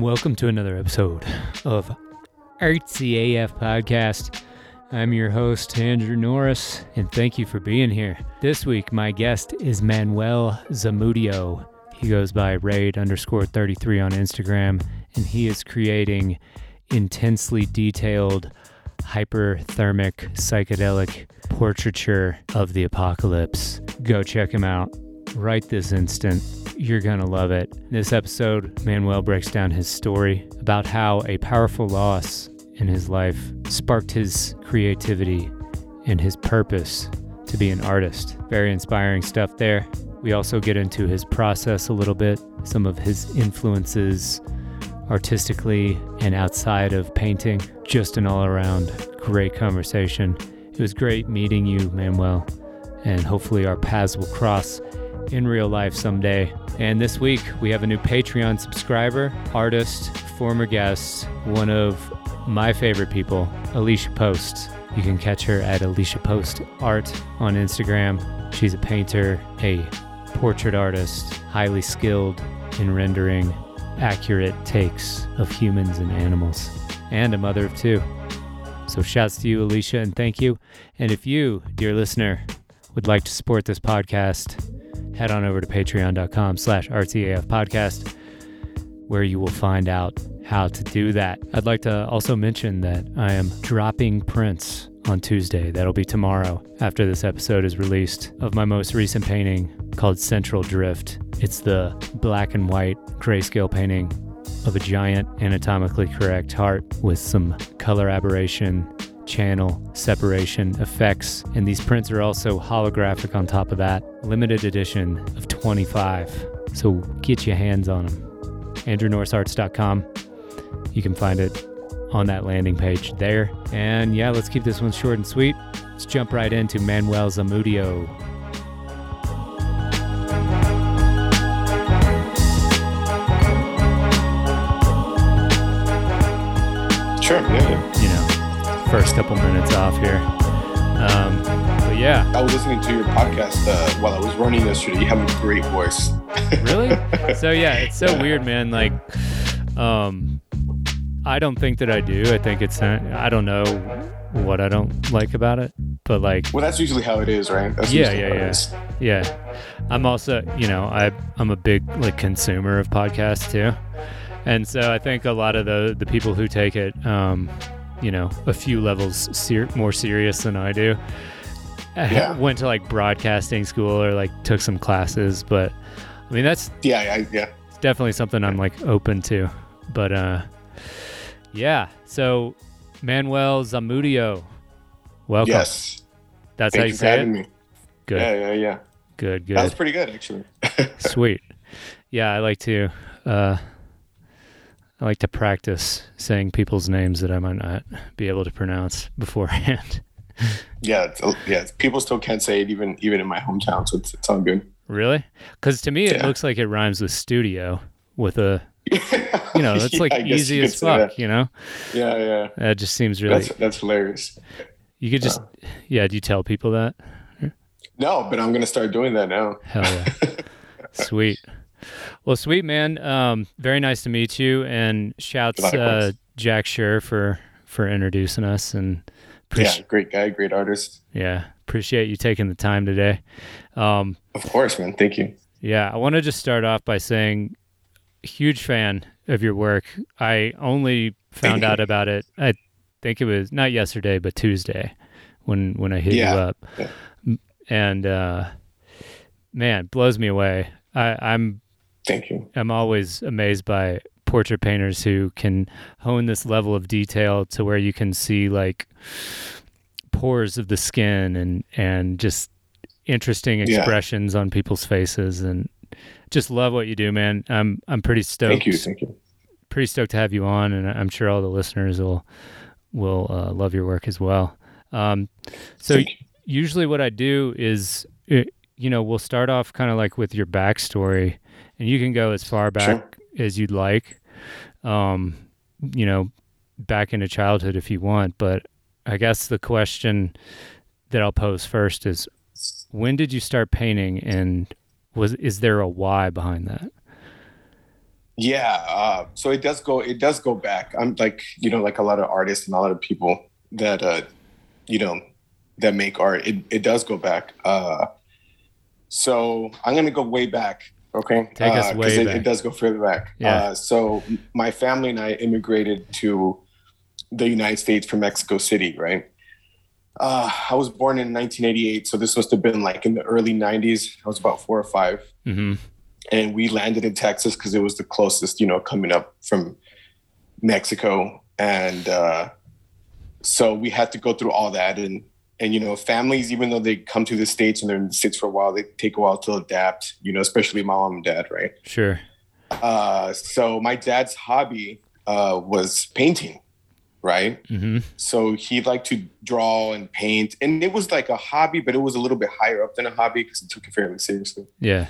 Welcome to another episode of Artsy AF Podcast. I'm your host, Andrew Norris, and thank you for being here. This week, my guest is Manuel Zamudio. He goes by raid underscore 33 on Instagram, and he is creating intensely detailed, hyperthermic, psychedelic portraiture of the apocalypse. Go check him out right this instant. You're going to love it. In this episode, Manuel breaks down his story about how a powerful loss in his life sparked his creativity and his purpose to be an artist. Very inspiring stuff there. We also get into his process a little bit, some of his influences artistically and outside of painting. Just an all around great conversation. It was great meeting you, Manuel, and hopefully our paths will cross in real life someday. And this week, we have a new Patreon subscriber, artist, former guest, one of my favorite people, Alicia Post. You can catch her at Alicia Post Art on Instagram. She's a painter, a portrait artist, highly skilled in rendering accurate takes of humans and animals, and a mother of two. So, shouts to you, Alicia, and thank you. And if you, dear listener, would like to support this podcast, head on over to patreon.com slash rtaf podcast where you will find out how to do that. I'd like to also mention that i am dropping prints on tuesday. That'll be tomorrow after this episode is released of my most recent painting called central drift. It's the black and white grayscale painting of a giant anatomically correct heart with some color aberration channel separation effects. And these prints are also holographic on top of that. Limited edition of 25. So get your hands on them. AndrewNorrisArts.com. You can find it on that landing page there. And yeah, let's keep this one short and sweet. Let's jump right into Manuel Zamudio. Sure, yeah, first couple minutes off here. Um, but yeah. I was listening to your podcast uh, while I was running yesterday. You have a great voice. really? So yeah, it's so weird, man. Like, um, I don't think that I do. I think it's I don't know what I don't like about it, but like, well, that's usually how it is, right? That's yeah, yeah, yeah, yeah. I'm also, you know, I I'm a big like consumer of podcasts too, and so I think a lot of the the people who take it, um, you know, a few levels ser- more serious than I do. Yeah. Went to like broadcasting school or like took some classes, but I mean that's Yeah, yeah, yeah. it's definitely something I'm like open to. But uh yeah, so Manuel Zamudio. Welcome. Yes. That's Thank how you you say it? me. Good. Yeah, yeah, yeah. Good, good. That was pretty good, actually. Sweet. Yeah, I like to uh I like to practice saying people's names that I might not be able to pronounce beforehand. yeah, it's, yeah. People still can't say it even even in my hometown, so it's, it's all good. really? Cuz to me it Yeah. looks like it rhymes with studio with a you know, that's Yeah, like easy as fuck, that. you know? Yeah, yeah. That just seems really That's that's hilarious. You could just uh. yeah, do you tell people that? No, but I'm gonna start doing that now. Hell yeah. sweet. Well, sweet man. Um, very nice to meet you, and shouts uh. Jack Sure for for introducing us, and Yeah, appreci- great guy, great artist. yeah, appreciate you taking the time today. Um, Of course, man. Thank you. yeah, I want to just start off by saying, huge fan of your work. I only found out about it. I think it was not yesterday, but Tuesday, when when I hit Yeah. you up, Yeah. And uh, man, blows me away. I, I'm Thank you. I'm always amazed by portrait painters who can hone this level of detail to where you can see like pores of the skin and and just interesting Yeah. expressions on people's faces and just love what you do man i'm i'm pretty stoked Thank you. Thank you. pretty stoked to have you on and i'm sure all the listeners will will uh, love your work as well um so usually what I do is, uh, you know, we'll start off kind of like with your backstory, and you can go as far back as you'd like, um, you know, back into childhood if you want. But I guess the question that I'll pose first is, when did you start painting, and was is there a why behind that? Yeah, uh, so it does go. It does go back. I'm like you know, like a lot of artists and a lot of people that uh, you know that make art. It it does go back. Uh, so I'm gonna go way back. Okay, Take us Uh, way it, back. it does go further back. Yeah. Uh, so my family and I immigrated to the United States from Mexico City. Right. Uh, I was born in 1988, so this must have been like in the early 90s. I was about four or five hmm and we landed in Texas because it was the closest, you know, coming up from Mexico, and uh, so we had to go through all that. And and you know, families, even though they come to the states and they're in the states for a while, they take a while to adapt. You know, especially my mom and dad, right? Sure. Uh, so my dad's hobby uh, was painting, right? hmm So he liked to draw and paint, and it was like a hobby, but it was a little bit higher up than a hobby because he took it fairly seriously Yeah.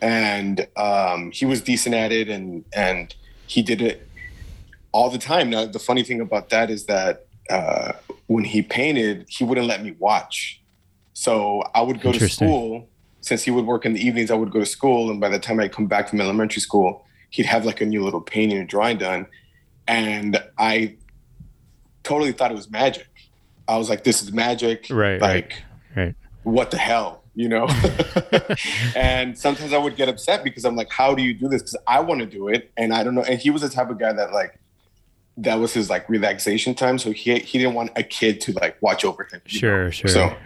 and um, he was decent at it and and he did it all the time now the funny thing about that is that uh, when he painted he wouldn't let me watch. So i would go to school. Since he would work in the evenings i would go to school. And by the time i come back from elementary school he'd have like a new little painting or drawing done. And i totally thought it was magic. I was like this is magic. Right, right, like right. what the hell you know? And sometimes i would get upset because i'm like how do you do this? Because i want to do it and i don't know. And he was the type of guy that like that was his like relaxation time so he he didn't want a kid to like watch over him Sure. Sure. so,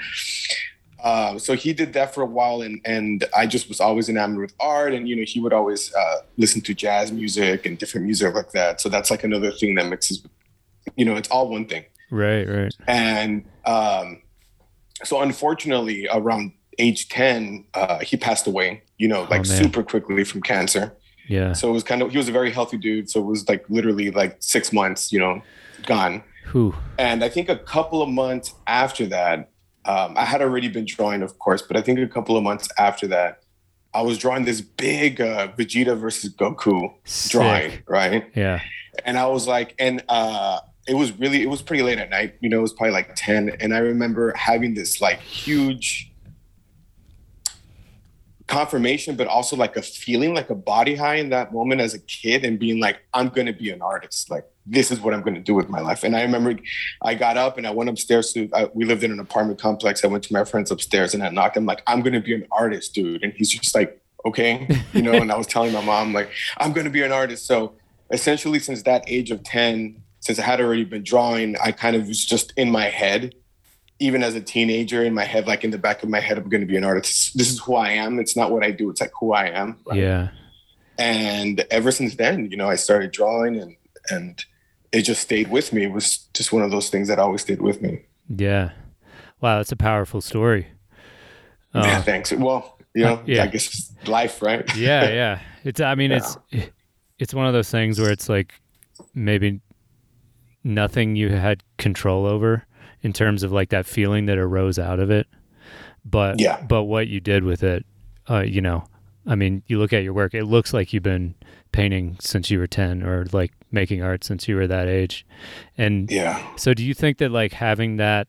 uh, so he did that for a while, and and I just was always enamored with art, and you know he would always uh, listen to jazz music and different music like that. So that's like another thing that mixes, you know, it's all one thing. right. Right. And um, so unfortunately, around age ten, uh, he passed away. You know, like Oh, super quickly from cancer. Yeah. So it was kind of he was a very healthy dude. So it was like literally like six months, you know, gone. Who? And I think a couple of months after that, um, I had already been drawing, of course, but I think a couple of months after that, I was drawing this big uh, Vegeta versus Goku drawing, right? Yeah. And I was like, and uh, it was really, it was pretty late at night. You know, it was probably like 10. And I remember having this like huge confirmation, but also like a feeling like a body high in that moment as a kid and being like, I'm going to be an artist. Like, this is what I'm going to do with my life. And I remember I got up and I went upstairs to, I, we lived in an apartment complex. I went to my friend's upstairs and I knocked. I'm like, I'm going to be an artist, dude. And he's just like, okay, you know, and I was telling my mom, like, I'm going to be an artist. So essentially, since that age of 10, since I had already been drawing, I kind of was just in my head, even as a teenager, in my head, like in the back of my head, I'm going to be an artist. This is who I am. It's not what I do. It's like who I am. right? Yeah. And ever since then, you know, I started drawing and, and it just stayed with me. It was just one of those things that always stayed with me. Yeah. Wow, that's a powerful story. Uh, yeah, thanks. Well, you know, yeah. I guess it's life, right? yeah, yeah. It's I mean it's it's one of those things where it's like maybe nothing you had control over in terms of like that feeling that arose out of it. But Yeah. but what you did with it, uh, you know, I mean, you look at your work, it looks like you've been painting since you were 10 or like making art since you were that age. And Yeah. so do you think that like having that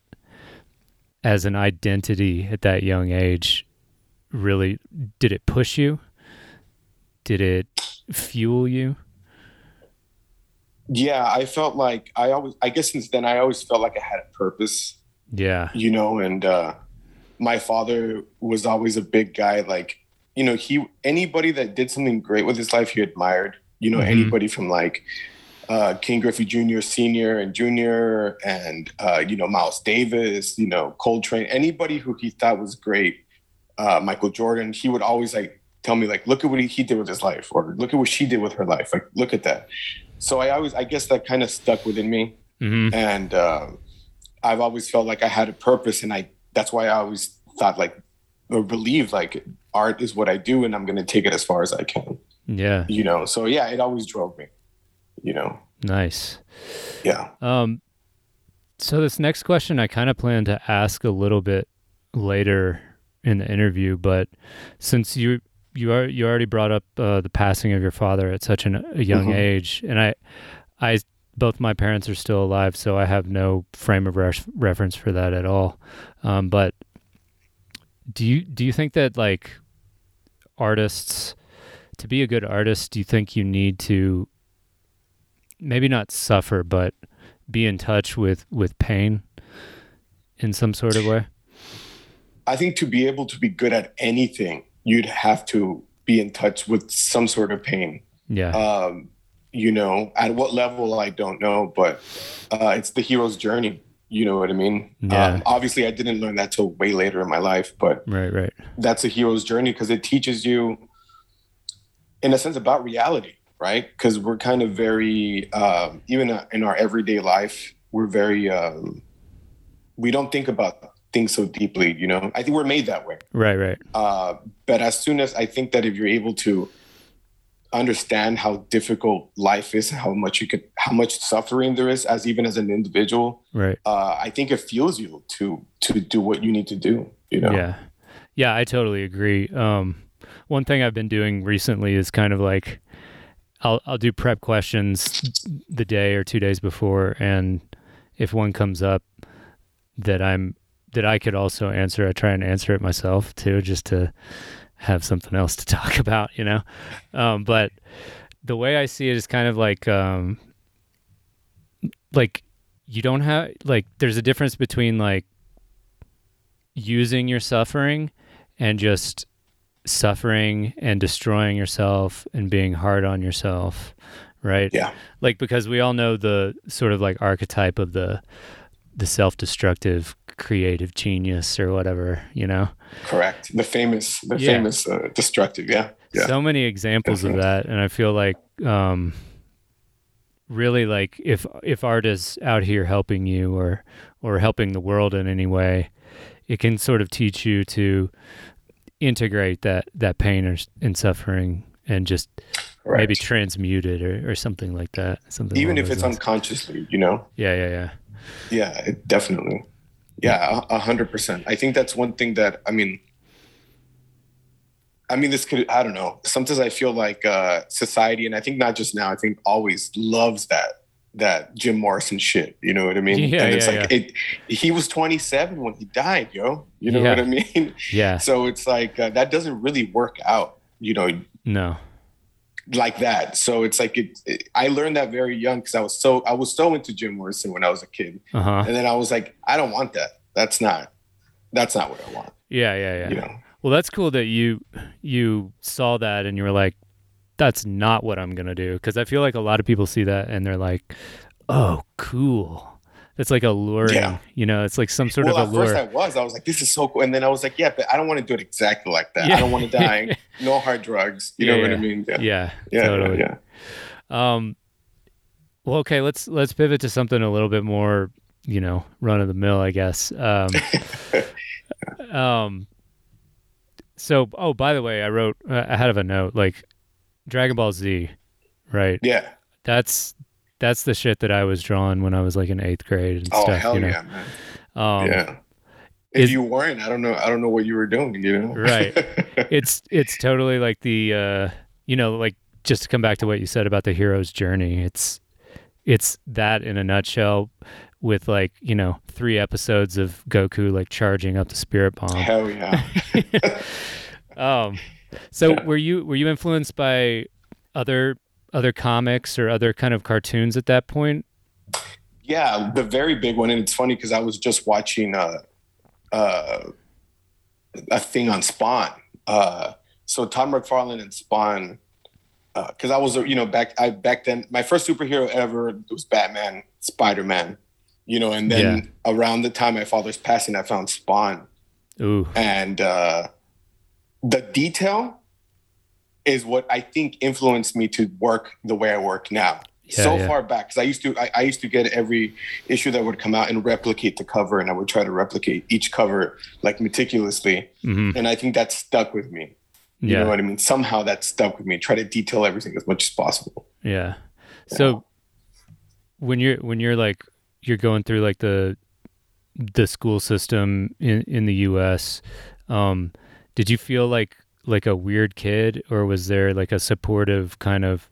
as an identity at that young age really did it push you? Did it fuel you? Yeah. I felt like I always, I guess since then, I always felt like I had a purpose, Yeah. you know, and uh, my father was always a big guy. Like, you know, he, anybody that did something great with his life, he admired, you know, Mhm. anybody from like, uh, Ken Griffey Jr., Senior and Junior, and uh, you know Miles Davis, you know Coltrane, anybody who he thought was great, uh, Michael Jordan, he would always like tell me like, look at what he, he did with his life, or look at what she did with her life, like look at that. So I always, I guess that kind of stuck within me, hmm and um I've always felt like I had a purpose, and I that's why I always thought like or believed like art is what I do, and I'm going to take it as far as I can, Yeah. you know. So yeah, it always drove me, you know. Nice. Yeah. Um, so this next question I kind of plan to ask a little bit later in the interview, but since you you are you already brought up uh, the passing of your father at such an, a young Mhm. age, and I I both my parents are still alive, so I have no frame of reference for that at all. Um, but do you do you think that like artists to be a good artist, do you think you need to maybe not suffer, but be in touch with with pain in some sort of way? I think to be able to be good at anything, you'd have to be in touch with some sort of pain. Yeah. Um, you know, at what level I don't know, but uh, it's the hero's journey. You know what I mean? Yeah. Um, obviously, I didn't learn that till way later in my life, but right, right. that's a hero's journey because it teaches you, in a sense, about reality, right? Because we're kind of very, um, even in our everyday life, we're very, um, we don't think about things so deeply. You know, I think we're made that way. Right, right. Uh, but as soon as I think that if you're able to understand how difficult life is, how much you could, how much suffering there is, as even as an individual, Right. uh, I think it fuels you to to do what you need to do. You know, Yeah. Yeah, I totally agree. Um, one thing I've been doing recently is kind of like I'll I'll do prep questions the day or two days before and if one comes up that I'm that I could also answer, I try and answer it myself too, just to have something else to talk about, you know? Um, but the way I see it is kind of like um like you don't have like there's a difference between like using your suffering and just suffering and destroying yourself and being hard on yourself right Yeah. like because we all know the sort of like archetype of the the self-destructive creative genius or whatever you know correct. The famous, the Yeah. famous uh, destructive. Yeah, yeah. so many examples of that and i feel like um really like if if art is out here helping you or or helping the world in any way it can sort of teach you to integrate that that pain or, and suffering and just correct. maybe transmute it or, or something like that something even if it's lines. unconsciously, you know. yeah yeah yeah Yeah, it definitely. Yeah, a hundred percent. I think that's one thing that I mean. I mean, this could I don't know. Sometimes I feel like uh, society, and I think not just now. I think always loves that that Jim Morrison shit. You know what I mean? Yeah, and it's yeah, like it. He was 27 when he died, yo. You know Yeah. what I mean? yeah So it's like uh, that doesn't really work out. You know, no like that. So it's like it, it- I learned that very young because I was so I was so into Jim Morrison when I was a kid, uh-huh and then I was like, I don't want that. That's not that's not what I want. yeah yeah yeah You know? Well, that's cool that you you saw that and you were like, "That's not what I'm gonna do." Because I feel like a lot of people see that and they're like, "Oh, cool." That's like alluring, Yeah. you know. It's like some sort well, of at first. I was. I was like, this is so cool. And then I was like, yeah, but I don't want to do it exactly like that. Yeah. I don't want to die. no hard drugs. You Yeah, know what. I mean? Yeah. yeah, totally. yeah. Um, well, okay, let's let's pivot to something a little bit more, you know, run of the mill, I guess. Um, um, so, oh, by the way, I wrote uh, I had of a note like Dragon Ball Z, right? Yeah. That's that's the shit that I was drawing when I was like in eighth grade and Oh stuff. hell you know? yeah, man. Um, yeah. If is- you weren't, I don't know. I don't know what you were doing. You know? Right. It's it's totally like the uh, you know like just to come back to what you said about the hero's journey. It's it's that in a nutshell with like you know three episodes of Goku like charging up the spirit bomb. hell yeah. Um, so Yeah. were you were you influenced by other other comics or other kind of cartoons at that point? Yeah, the very big one, and it's funny because I was just watching uh, uh, a thing on Spawn. Uh, so Todd McFarlane and Spawn, because I was, you know, back I back then my first superhero ever was Batman, Spider Man, you know, and then around the time my father's passing, I found Spawn, Ooh, and uh, the detail is what I think influenced me to work the way I work now. Yeah, so yeah. far back, because I used to, I, I used to get every issue that would come out and replicate the cover, and I would try to replicate each cover like meticulously, hmm and I think that stuck with me. You yeah, know what I mean? Somehow that stuck with me. Try to detail everything as much as possible. yeah. So when you're when you're like you're going through like the the school system in in the U.S. Um, did you feel like like a weird kid, or was there like a supportive kind of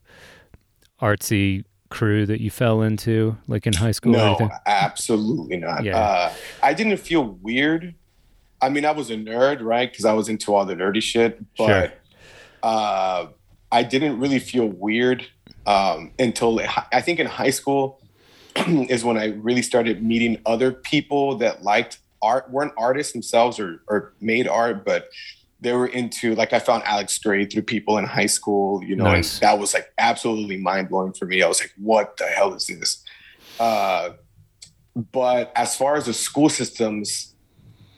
artsy crew that you fell into, like in high school No, absolutely not. Yeah. Uh, I didn't feel weird. I mean, I was a nerd, right? Because I was into all the nerdy shit. But Sure. uh, I didn't really feel weird um, until I think in high school is when I really started meeting other people that liked art, weren't artists themselves or, or made art, but they were into like I found Alex Grey through people in high school, you know, nice. and that was like absolutely mind blowing for me. I was like, what the hell is this? Uh, but as far as the school systems,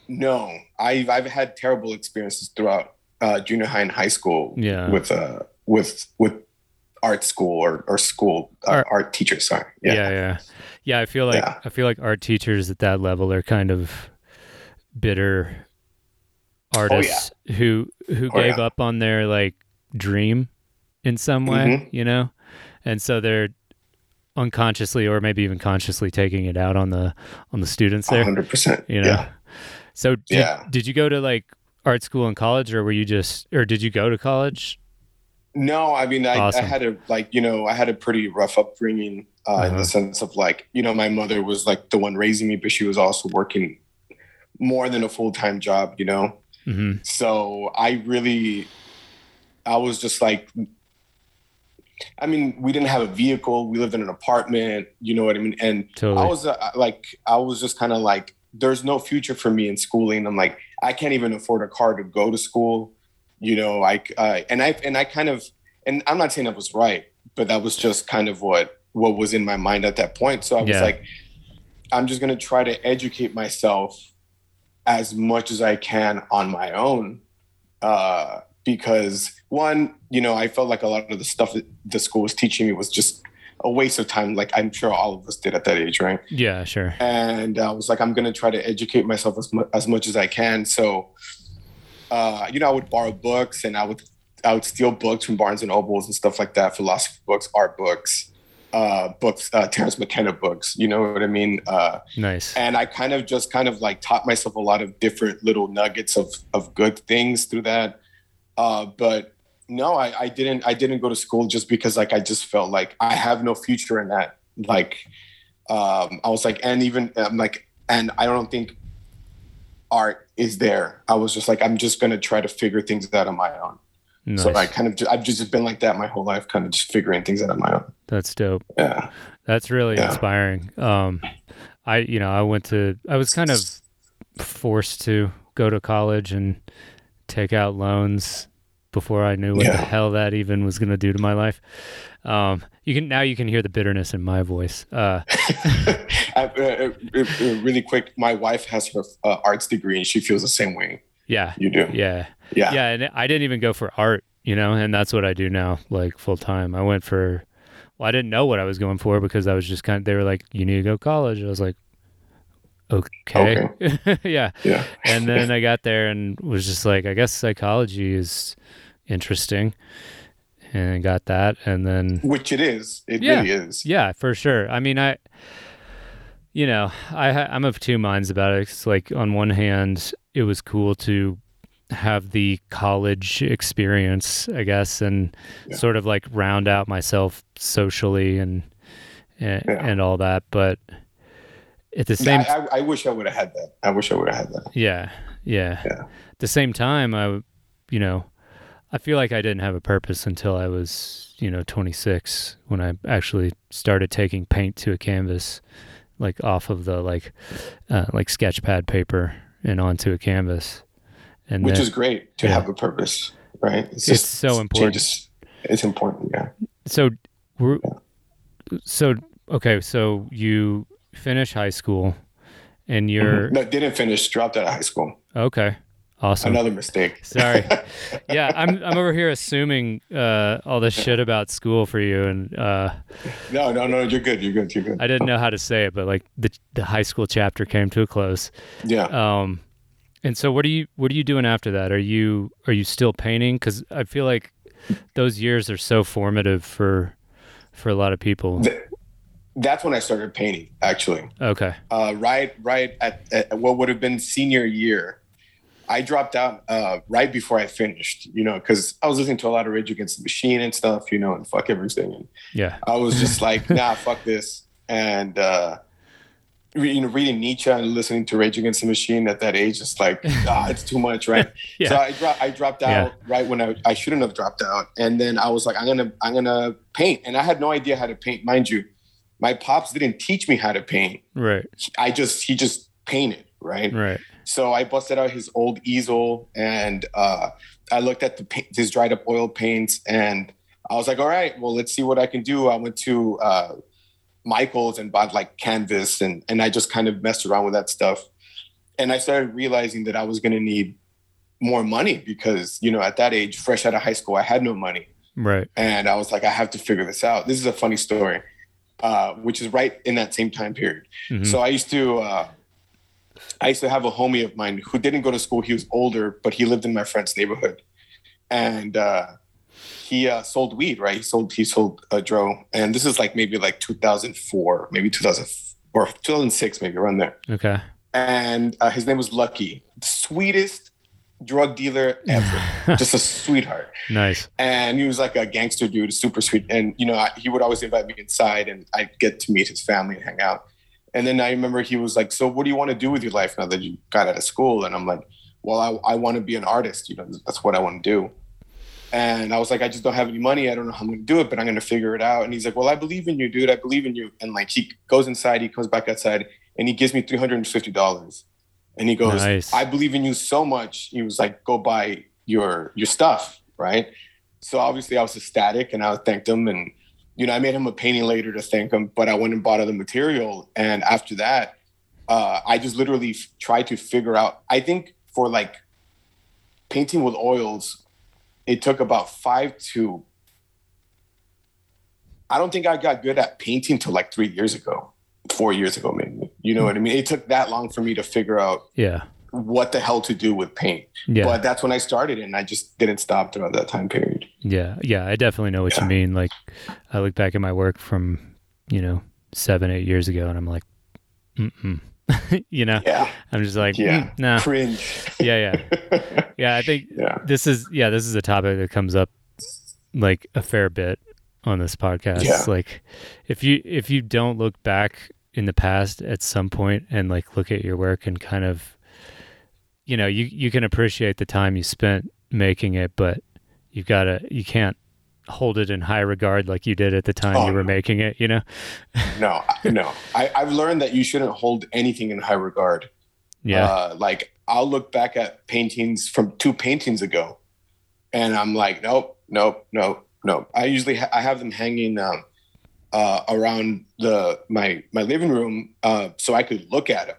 no, I've I've had terrible experiences throughout uh, junior high and high school. Yeah. with uh with with art school or or school uh, art, art teachers. Sorry. Yeah. yeah, yeah, yeah. I feel like yeah. I feel like art teachers at that level are kind of bitter artists oh, yeah. who who oh, gave yeah. up on their like dream in some way, mm-hmm. you know, and so they're unconsciously or maybe even consciously taking it out on the on the students there. Hundred percent. You know. Yeah. So did, yeah. did you go to like art school in college, or were you just, or did you go to college? No, I mean, I, awesome. I had a like, you know, I had a pretty rough upbringing uh, uh-huh. in the uh-huh. sense of like, you know, my mother was like the one raising me, but she was also working more than a full time job, you know. Mm-hmm. So I really, I was just like, I mean, we didn't have a vehicle. We lived in an apartment. You know what I mean? And totally. I was uh, like, I was just kind of like, there's no future for me in schooling. I'm like, I can't even afford a car to go to school. You know, I uh, and I and I kind of and I'm not saying that was right, but that was just kind of what what was in my mind at that point. So I was yeah. like, I'm just gonna try to educate myself as much as I can on my own. Uh, because one, you know, I felt like a lot of the stuff that the school was teaching me was just a waste of time. Like I'm sure all of us did at that age, right? Yeah, sure. And I was like, I'm gonna try to educate myself as, mu- as much as I can. So, uh, you know, I would borrow books and I would I would steal books from Barnes and Nobles and stuff like that, philosophy books, art books, uh, books, uh, Terence McKenna books. You know what I mean? Uh, nice. And I kind of just kind of like taught myself a lot of different little nuggets of of good things through that. Uh, but no, I, I didn't. I didn't go to school just because like I just felt like I have no future in that. Like, um, I was like, and even I'm like, and I don't think art is there. I was just like, I'm just gonna try to figure things out on my own. Nice. So I kind of, I've just been like that my whole life, kind of just figuring things out on my own. That's dope. Yeah, that's really yeah. inspiring. Um, I, you know, I went to, I was kind of forced to go to college and take out loans before I knew what yeah. the hell that even was going to do to my life. Um, you can now you can hear the bitterness in my voice. Uh, uh, uh, really quick, my wife has her uh, arts degree and she feels the same way. Yeah, you do. Yeah, yeah, yeah. And I didn't even go for art, you know, and that's what I do now, like full time. I went for. Well, I didn't know what I was going for because I was just kind of. They were like, "You need to go college." I was like, okay. okay. yeah. Yeah. and then I got there and was just like, I guess psychology is interesting. And got that. And then. Which it is. It yeah, really is. Yeah, for sure. I mean, I. You know, I I'm of two minds about it. It's like on one hand, it was cool to have the college experience, I guess, and yeah. sort of like round out myself socially and and, yeah. and all that. But at the same I, I, wish I would have had that. I wish I would have had that. Yeah, yeah. Yeah. At the same time, I, you know, I feel like I didn't have a purpose until I was, you know, 26 when I actually started taking paint to a canvas, like off of the like, uh, like sketchpad paper and onto a canvas. And which then, is great to yeah. have a purpose, right? It's, it's so important. Changes. It's important, yeah. So, we're, yeah. so okay, so you finish high school and mm-hmm. you're mm-hmm. no didn't finish dropped out of high school okay awesome another mistake sorry yeah i'm i'm over here assuming uh, all this shit about school for you and uh, no no no you're good you're good you're good i didn't know how to say it but like the the high school chapter came to a close yeah um and so what are you what are you doing after that are you are you still painting because i feel like those years are so formative for for a lot of people that's when I started painting, actually. Okay. Uh, right, right at, at, what would have been senior year. I dropped out uh, right before I finished, you know, because I was listening to a lot of Rage Against the Machine and stuff, you know, and fuck everything. And yeah, I was just like, nah, fuck this. And uh, you know, reading Nietzsche and listening to Rage Against the Machine at that age, it's like, ah, it's too much, right? Yeah. So I dropped, I dropped out Yeah. right when I, I shouldn't have dropped out, and then I was like, I'm gonna, I'm gonna paint, and I had no idea how to paint, mind you. My pops didn't teach me how to paint. Right. I just, he just painted, right? Right. So I busted out his old easel, and uh, I looked at the paint, his dried up oil paints, and I was like, all right, well, let's see what I can do. I went to uh, Michael's and bought like canvas and and I just kind of messed around with that stuff. And I started realizing that I was going to need more money because, you know, at that age, fresh out of high school, I had no money. Right. And I was like, I have to figure this out. This is a funny story, uh, which is right in that same time period. Mhm. So I used to, uh, I used to have a homie of mine who didn't go to school. He was older, but he lived in my friend's neighborhood, and uh, he uh, sold weed. Right? He sold he sold a dro, and this is like maybe like 2004, maybe 2000 or 2006, maybe around there. Okay. And uh, his name was Lucky, the sweetest drug dealer ever, just a sweetheart Nice. and he was like a gangster dude, super sweet. And you know, I, he would always invite me inside, and I'd get to meet his family and hang out. And then I remember he was like, "So, what do you want to do with your life now that you got out of school?" And I'm like, "Well, I, I want to be an artist. You know, that's what I want to do." And I was like, "I just don't have any money. I don't know how I'm going to do it, but I'm going to figure it out." And he's like, "Well, I believe in you, dude. I believe in you." And like, he goes inside, he comes back outside, and he gives me three hundred and fifty dollars. And he goes, Nice. "I believe in you so much." He was like, "Go buy your your stuff, right?" So obviously I was ecstatic and I thanked him and you know I made him a painting later to thank him, but I went and bought other material and after that uh, I just literally f- tried to figure out. I think for like painting with oils, it took about five to. I don't think I got good at painting till like three years ago, four years ago maybe. You know what I mean? It took that long for me to figure out Yeah. what the hell to do with paint. Yeah. But that's when I started, and I just didn't stop throughout that time period. Yeah, yeah, I definitely know what you mean. Like, I look back at my work from, you know, seven, eight years ago, and I'm like, mm you know, Yeah, I'm just like, Yeah. mm, nah, cringe. yeah, yeah, yeah. I think yeah, this is, yeah, this is a topic that comes up like a fair bit on this podcast. Yeah. Like, if you if you don't look back in the past at some point and like look at your work and kind of, you know, you you can appreciate the time you spent making it, but you've got to you can't hold it in high regard like you did at the time Oh, you were no. making it. You know? no, no. I, I've learned that you shouldn't hold anything in high regard. Yeah. Uh, like I'll look back at paintings from two paintings ago, and I'm like, nope, nope, nope, nope. I usually ha- I have them hanging um, uh, around the my my living room uh, so I could look at them.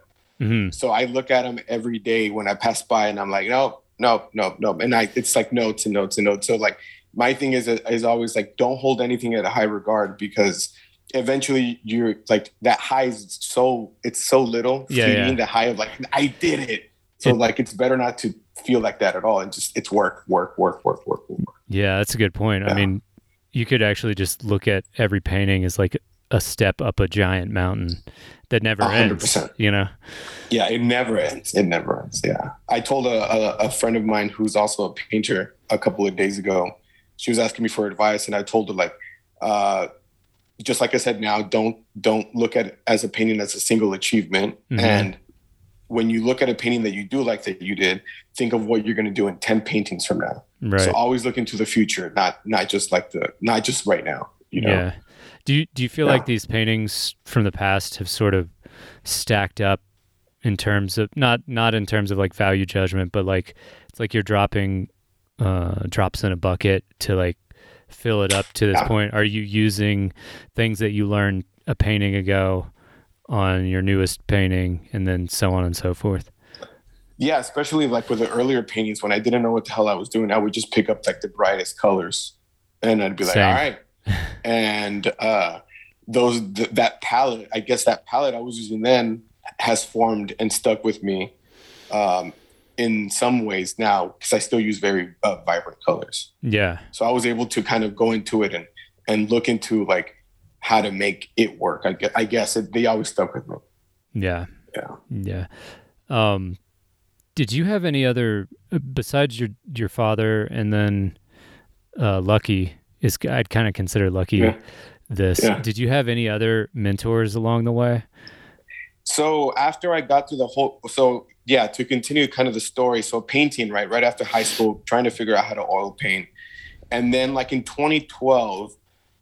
hmm So I look at them every day when I pass by, and I'm like, nope, nope, nope, nope. And I, it's like notes and notes and notes. So like, my thing is is always like, don't hold anything at a high regard because eventually you're like that high is so it's so little. Yeah, yeah. The high of like, I did it. So It- like, it's better not to feel like that at all, and just it's work, work, work, work, work, work. Yeah, that's a good point. I mean, you could actually just look at every painting as like a step up a giant mountain that never A hundred ends. You know? Yeah, it never ends. It never ends. Yeah. I told a, a, a friend of mine who's also a painter a couple of days ago. She was asking me for advice, and I told her like, uh, just like I said now, don't don't look at it as a painting as a single achievement. Mhm. And when you look at a painting that you do like that you did, think of what you're going to do in ten paintings from now. Right. So always look into the future, not not just like the not just right now. You know. Yeah. Do you do you feel Yeah. like these paintings from the past have sort of stacked up in terms of not not in terms of like value judgment, but like it's like you're dropping uh drops in a bucket to like fill it up to this Yeah. point. Are you using things that you learned a painting ago on your newest painting and then so on and so forth? Yeah, especially like with the earlier paintings when I didn't know what the hell I was doing, I would just pick up like the brightest colors, and I'd be like, Same. "All right," and uh, those th- that palette, I guess that palette I was using then has formed and stuck with me um, in some ways now because I still use very uh, vibrant colors. Yeah. So I was able to kind of go into it and and look into like how to make it work. I guess, I guess it, they always stuck with me. Yeah. Yeah. Yeah. Um, did you have any other uh, besides your your father and then uh, Lucky? Is I'd kind of consider Lucky Yeah. this. Yeah. Did you have any other mentors along the way? So after I got through the whole, so yeah, to continue kind of the story. So painting, right, right after high school, trying to figure out how to oil paint, and then like in 2012,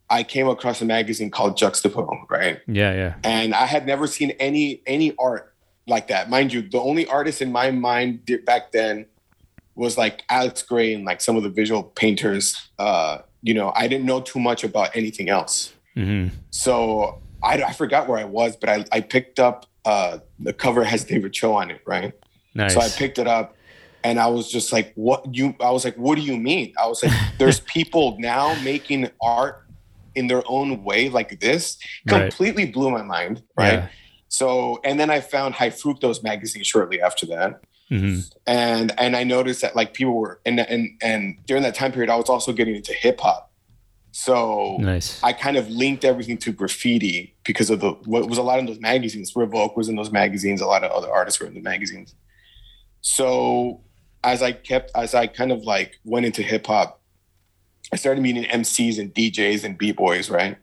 I came across a magazine called Juxtapoz, right? Yeah, yeah. And I had never seen any any art like that. Mind you, the only artist in my mind back then was like Alex Grey and like some of the visual painters. Uh, you know, I didn't know too much about anything else. Mm-hmm. So I, I forgot where I was, but I, I picked up uh, the cover has David Choe on it, right? Nice. So I picked it up and I was just like, what you, I was like, what do you mean? I was like, there's people now making art in their own way like this. Right. Completely blew my mind, right? Yeah. So, and then I found High Fructose magazine shortly after that. hmm And and I noticed that like people were and and and during that time period I was also getting into hip hop. So Nice. I kind of linked everything to graffiti because of the what was a lot in those magazines. Revok was in those magazines. A lot of other artists were in the magazines. So as I kept, as I kind of like went into hip hop, I started meeting MCs and DJs and b boys. Right.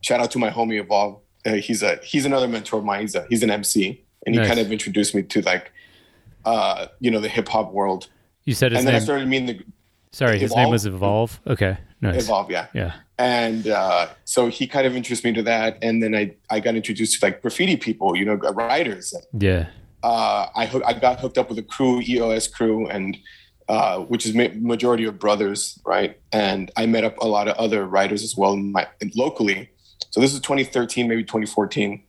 Shout out to my homie Evolve. Uh, he's a he's another mentor of mine. He's a, he's an MC, and he Nice. kind of introduced me to like, uh, you know, the hip hop world. You said his name. and then I started meeting the Sorry, his name was Evolve. Okay. Nice. Evolve. Yeah. Yeah. and uh, so he kind of introduced me to that and then i i got introduced to like graffiti people you know writers Yeah. uh, I hook, I got hooked up with a crew, EOS crew, and uh, which is ma- majority of brothers, right? And I met up a lot of other writers as well, in my, locally. So this is 2013, maybe 2014,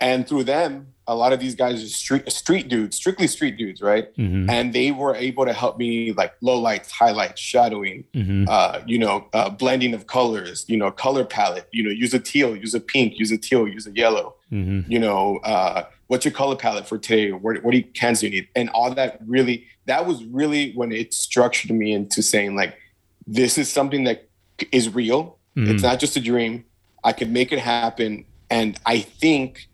and through them, a lot of these guys are street street dudes, strictly street dudes, right? hmm And they were able to help me like low lights, highlights, shadowing, hmm uh, you know, uh, blending of colors, you know, color palette, you know, use a teal, use a pink, use a teal, use a yellow hmm you know, uh, what's your color palette for today? What, what do you, cans do you need? And all that really, that was really when it structured me into saying like, this is something that is real. Mhm. It's not just a dream. I could make it happen. And I think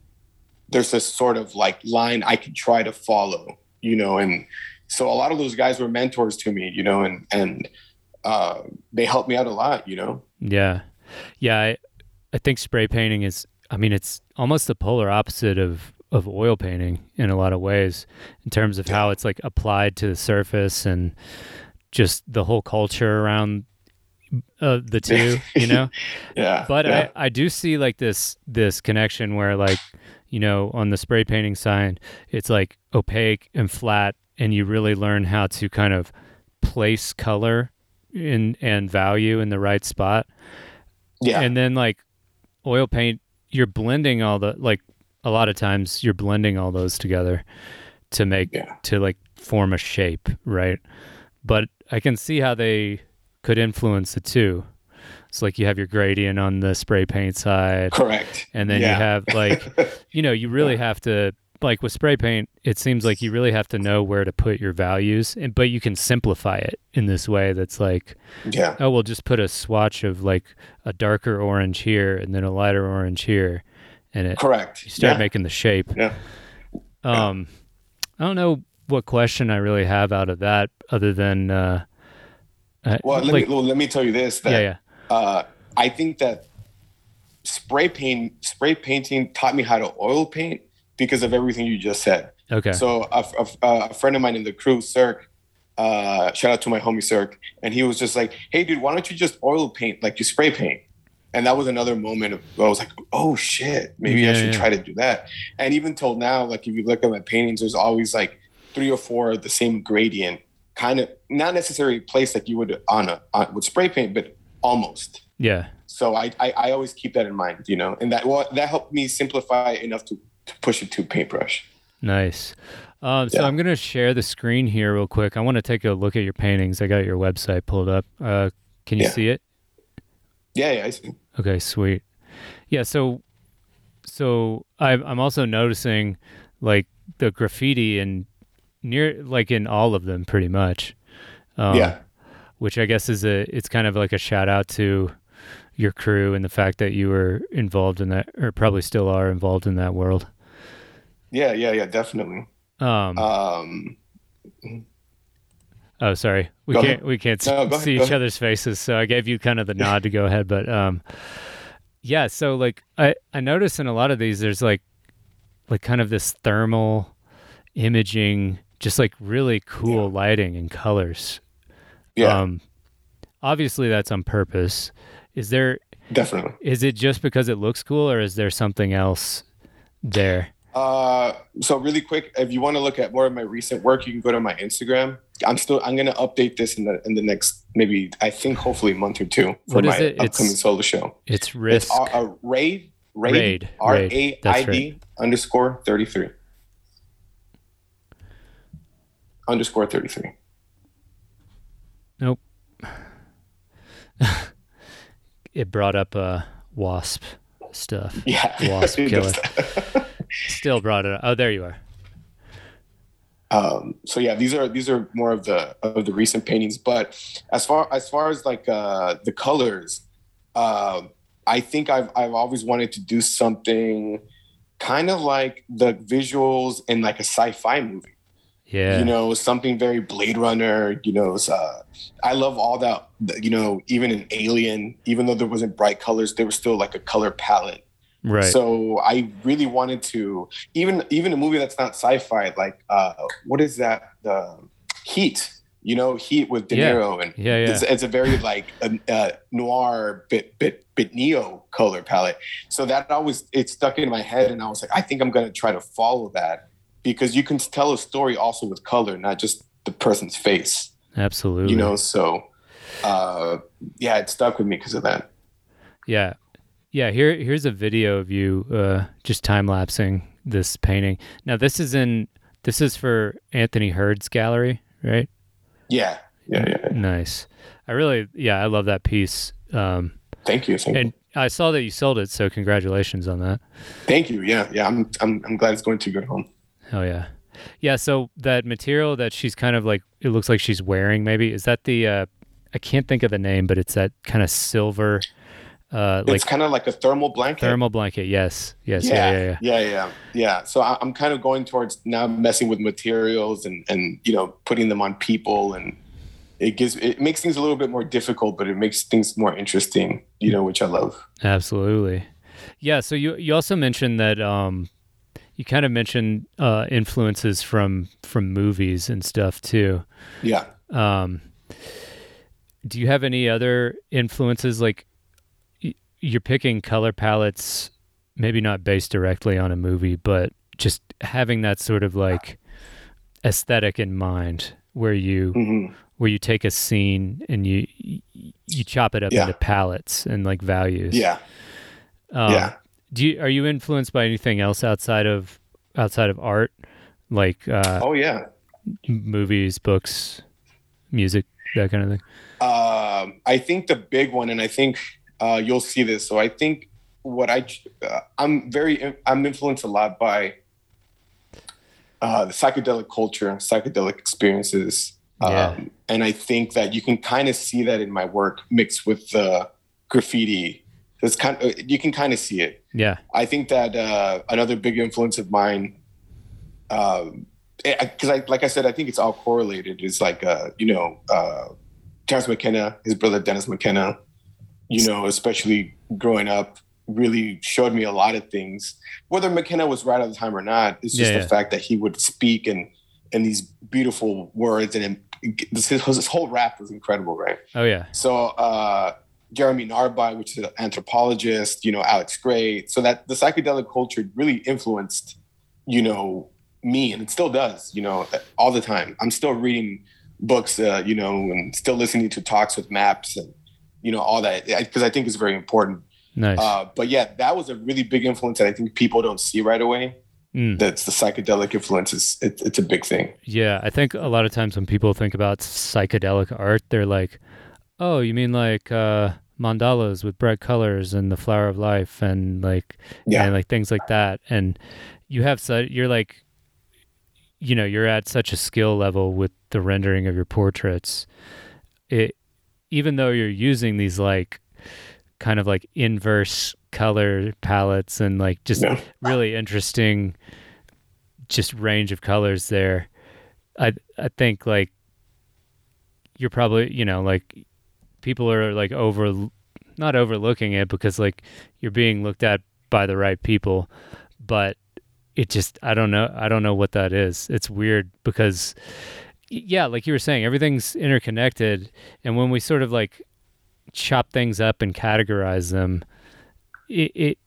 there's this sort of like line I could try to follow, you know, and so a lot of those guys were mentors to me, you know, and, and, uh, they helped me out a lot, you know? Yeah. Yeah. I, I think spray painting is, I mean, it's almost the polar opposite of, of oil painting in a lot of ways in terms of how it's like applied to the surface and just the whole culture around uh, the two, you know? Yeah. But yeah. I, I do see like this this connection where like you know on the spray painting side it's like opaque and flat and you really learn how to kind of place color in and value in the right spot yeah. and then like oil paint you're blending all the like a lot of times you're blending all those together to make Yeah. to like form a shape right but i can see how they could influence the two it's like you have your gradient on the spray paint side Correct. and then Yeah. you have like you know you really have to like with spray paint it seems like you really have to know where to put your values and but you can simplify it in this way that's like yeah. oh we'll just put a swatch of like a darker orange here and then a lighter orange here and it Correct. you start yeah. making the shape Yeah. um i don't know what question i really have out of that other than uh uh, Well, let like, me well, let me tell you this. That, yeah yeah Uh, I think that spray paint spray painting taught me how to oil paint because of everything you just said. okay So a, a, a friend of mine in the crew, Cirque, uh, shout out to my homie Cirque, and he was just like, "Hey, dude, why don't you just oil paint like you spray paint?" And that was another moment of I was like, "Oh shit, maybe Yeah, I should yeah. try to do that." And even till now, like if you look at my paintings, there's always like three or four of the same gradient, kind of not necessarily placed like you would on a on, with spray paint, but almost. yeah So I, I I always keep that in mind, you know, and that well that helped me simplify enough to, to push it to paintbrush. Nice. Um, so Yeah. I'm going to share the screen here real quick. I want to take a look at your paintings. I got your website pulled up. Uh, can you Yeah. see it? Yeah, yeah, I see. Okay, sweet. Yeah, so so I, I'm also noticing like the graffiti and near like in all of them pretty much. Um, yeah. Which I guess is a it's kind of like a shout out to your crew and the fact that you were involved in that or probably still are involved in that world. Yeah, yeah, yeah, definitely. Um, Um, Oh, sorry. We can't ahead. we can't No, s- go ahead, see each other's faces, so I gave you kind of the nod to go ahead. But um, yeah. So like I I notice in a lot of these, there's like like kind of this thermal imaging, just like really cool Yeah. lighting and colors. Yeah, Um, obviously, that's on purpose. Is there? definitely. Is it just because it looks cool, or is there something else there? Uh, so really quick, if you want to look at more of my recent work, you can go to my Instagram. I'm still I'm gonna update this in the in the next maybe I think hopefully a month or two for What is my it? It's- upcoming solo show. It's risk. It's R- uh, Raid Raid Raid, Raid, A I D underscore thirty three underscore thirty three. Nope. it brought up uh, wasp stuff. Yeah, Wasp killer. Still brought it up. Oh, there you are. um, so yeah, these are these are more of the of the recent paintings. But as far as far as like uh, the colors, uh, I think I've I've always wanted to do something kind of like the visuals in like a sci-fi movie. Yeah. You know, something very Blade Runner. You know, uh, I love all that. You know, even in Alien, even though there wasn't bright colors, there was still like a color palette. right. So I really wanted to even even a movie that's not sci-fi, like uh, what is that? The Heat. You know, Heat with De Yeah. Niro, and Yeah, yeah. It's, it's a very like a, uh noir bit bit bit neo color palette. So that always it stuck in my head, and I was like, I think I'm gonna try to follow that because you can tell a story also with color, not just the person's face. Absolutely. You know, so uh, yeah, it stuck with me because of that. Yeah. Yeah, here here's a video of you uh just time lapsing this painting. Now this is in this is for Anthony Hurd's gallery, right? Yeah, yeah, yeah. yeah. Nice. I really yeah, I love that piece. Um Thank you, thank you. and I saw that you sold it, so congratulations on that. Thank you. Yeah, yeah. I'm I'm I'm glad it's going to a good home. Oh yeah. Yeah, so that material that she's kind of like it looks like she's wearing maybe is that the uh I can't think of the name, but it's that kind of silver uh like it's kind of like a thermal blanket. thermal blanket. Yes. Yes. Yeah, yeah, yeah, yeah. yeah, yeah, yeah. So I, I'm kind of going towards now messing with materials and and you know putting them on people and it gives it makes things a little bit more difficult, but it makes things more interesting. You know, which I love. Absolutely. Yeah, so you you also mentioned that um you kind of mentioned uh influences from from movies and stuff too. Yeah. Um do you have any other influences like y- you're picking color palettes maybe not based directly on a movie but just having that sort of like aesthetic in mind where you hmm where you take a scene and you you, you chop it up Yeah. into palettes and like values. Yeah. Um, yeah. Do you are you influenced by anything else outside of outside of art, like uh, Oh yeah. movies, books, music, that kind of thing? Um, I think the big one, and I think uh, you'll see this. So I think what I uh, I'm very I'm influenced a lot by uh, the psychedelic culture, psychedelic experiences, Yeah. um, and I think that you can kind of see that in my work mixed with the graffiti. It's kind of you can kind of see it. Yeah, I think that uh, another big influence of mine, because I like I said, I think it's all correlated. Is like uh, you know uh, Terence McKenna, his brother Dennis McKenna. You know, especially growing up, really showed me a lot of things. Whether McKenna was right at the time or not, it's just Yeah, the yeah. fact that he would speak and and these beautiful words, and his, his whole rap was incredible, right? oh yeah, So uh, Jeremy Narby, which is an anthropologist, you know, Alex Grey. So that the psychedelic culture really influenced, you know, me, and it still does, you know, all the time. I'm still reading books, uh, you know, and still listening to talks with maps and, you know, all that because I think it's very important. nice. Uh, but yeah, that was a really big influence that I think people don't see right away. Mm. That's the psychedelic influence is it, it's a big thing. Yeah, I think a lot of times when people think about psychedelic art, they're like, "Oh, you mean like uh, mandalas with bright colors and the flower of life and like Yeah. and like things like that." And you have such you're like, you know, you're at such a skill level with the rendering of your portraits. It even though you're using these like kind of like inverse color palettes and like just Yeah. really interesting just range of colors there i i think like you're probably you know like people are like over not overlooking it because like you're being looked at by the right people but it just I don't know I don't know what that is. It's weird because yeah, like you were saying, everything's interconnected, and when we sort of like chop things up and categorize them, it, it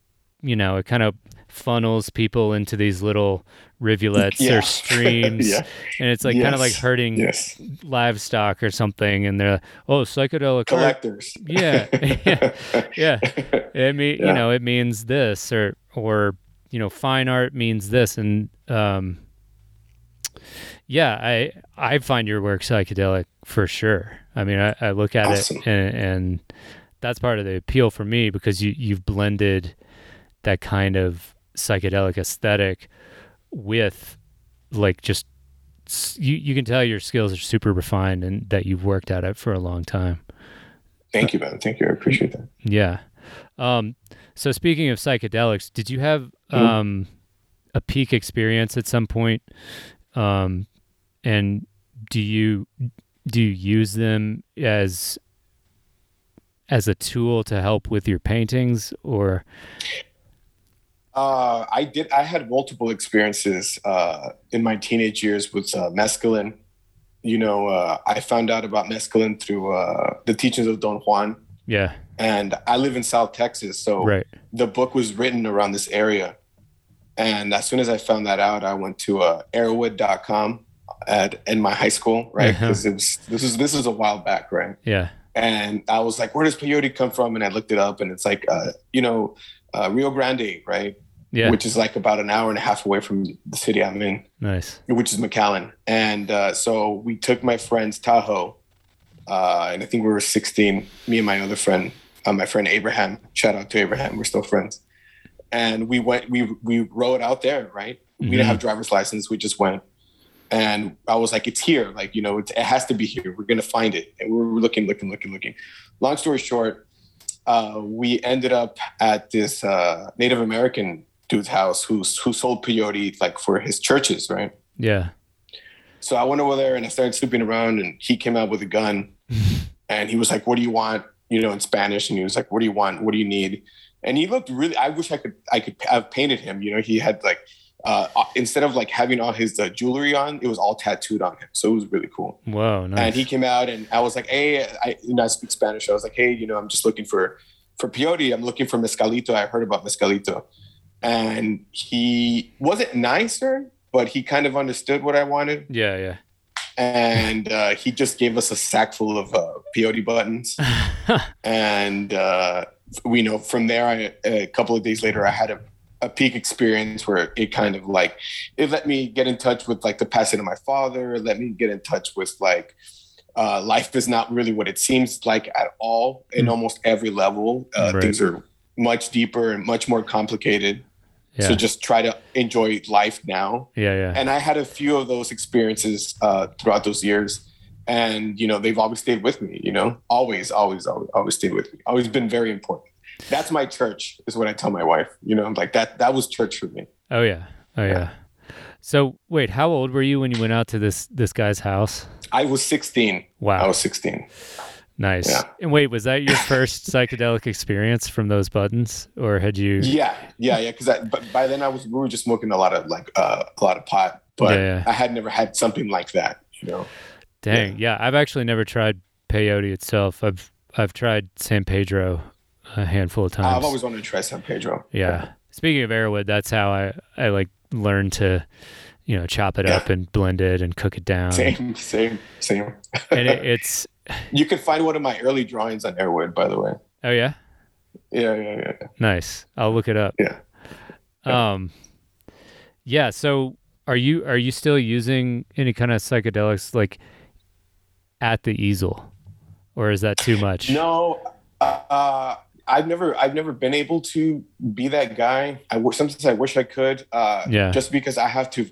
you know it kind of funnels people into these little rivulets Yeah. or streams Yeah. and it's like kind of like Yes. hurting Yes. livestock or something and they're oh psychedelic. Collectors. Yeah. yeah yeah it mean you know it means this or or you know fine art means this and um yeah i i find your work psychedelic for sure i mean i, I look at Awesome. it and, and that's part of the appeal for me because you you've blended that kind of psychedelic aesthetic with like just you you can tell your skills are super refined and that you've worked at it for a long time Thank you, man. Thank you. I appreciate that. yeah. Um, so speaking of psychedelics, did you have Mhm. um, a peak experience at some point? Um, and do you do you use them as as a tool to help with your paintings or Uh, I did. I had multiple experiences uh, in my teenage years with uh, mescaline. You know, uh, I found out about mescaline through uh, the teachings of Don Juan, yeah, and I live in South Texas, so right. the book was written around this area. And as soon as I found that out, I went to uh, erowid.com at in my high school, right? Uh-huh. Because it was this is this is a while back, right? Yeah. and I was like, "Where does peyote come from?" And I looked it up, and it's like, uh, you know, uh, Rio Grande, right? Yeah. Which is like about an hour and a half away from the city I'm in, nice. which is McAllen. And uh, so we took my friend's Tahoe, uh, and I think we were 16. Me and my other friend, uh, my friend Abraham. Shout out to Abraham. We're still friends. And we went. We we rode out there, right? We Mhm. didn't have driver's license. We just went. And I was like, it's here. Like, you know, it, it has to be here. We're going to find it. And we were looking, looking, looking, looking. Long story short, uh, we ended up at this uh, Native American dude's house who's, who sold peyote like for his churches, right? Yeah. So I went over there and I started snooping around and he came out with a gun and he was like, what do you want? You know, in Spanish. And he was like, what do you want? What do you need? And he looked really, I wish I could, I could have painted him. You know, he had like, uh, instead of like having all his uh, jewelry on, it was all tattooed on him. So it was really cool. Wow. Nice. And he came out and I was like, hey, I, you know, I speak Spanish. I was like, hey, you know, I'm just looking for, for peyote. I'm looking for Mescalito. I heard about Mescalito. And he wasn't nicer, but he kind of understood what I wanted. yeah. Yeah. And uh, he just gave us a sack full of uh, peyote buttons. and uh, we know from there, I, a couple of days later, I had a, a peak experience where it kind of like, it let me get in touch with like the passing of my father, let me get in touch with like, uh, life is not really what it seems like at all in Mm. almost every level. Uh, Right. Things are much deeper and much more complicated. yeah. So just try to enjoy life now yeah. Yeah. and I had a few of those experiences uh, throughout those years, and you know they've always stayed with me. You know, always, always, always, always stayed with me. Always been very important. That's my church, is what I tell my wife. You know, I'm like that. That was church for me. Oh yeah. Oh yeah. So wait, how old were you when you went out to this this guy's house? I was 16. Wow. I was 16. Nice. Yeah. And wait, was that your first psychedelic experience from those buttons, or had you? Yeah, yeah, yeah. Because by then I was we were just smoking a lot of like uh, a lot of pot, but Yeah, yeah. I had never had something like that. You know. Dang. Yeah. I've actually never tried peyote itself. I've I've tried San Pedro a handful of times. I've always wanted to try San Pedro. yeah. Speaking of Erowid, that's how I I like learned to, you know, chop it up and blend it and cook it down. Same, same, same. And it, it's You can find one of my early drawings on Erowid, by the way. oh yeah, Yeah, yeah, yeah. yeah. nice. I'll look it up. Yeah. Um, yeah. So, are you are you still using any kind of psychedelics like at the easel, or is that too much? No, uh, I've never, I've never been able to be that guy. I sometimes I wish I could. Uh, Yeah. Just because I have to.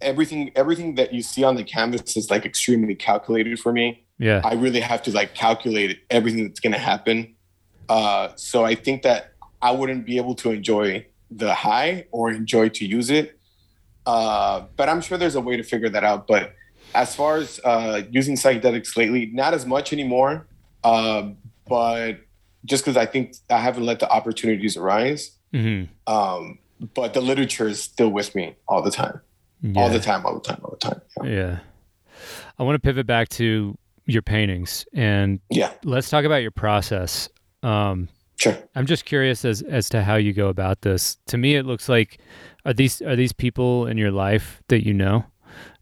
Everything, everything that you see on the canvas is like extremely calculated for me. Yeah. I really have to like calculate everything that's going to happen. Uh, so I think that I wouldn't be able to enjoy the high or enjoy to use it. Uh, but I'm sure there's a way to figure that out. But as far as uh, using psychedelics lately, not as much anymore. Uh, but just because I think I haven't let the opportunities arise. hmm Um, but the literature is still with me all the time, Yeah. all the time, all the time, all the time. Yeah. Yeah. I want to pivot back to your paintings and yeah. let's talk about your process. Um, Sure. I'm just curious as as to how you go about this. To me, it looks like are these are these people in your life that you know?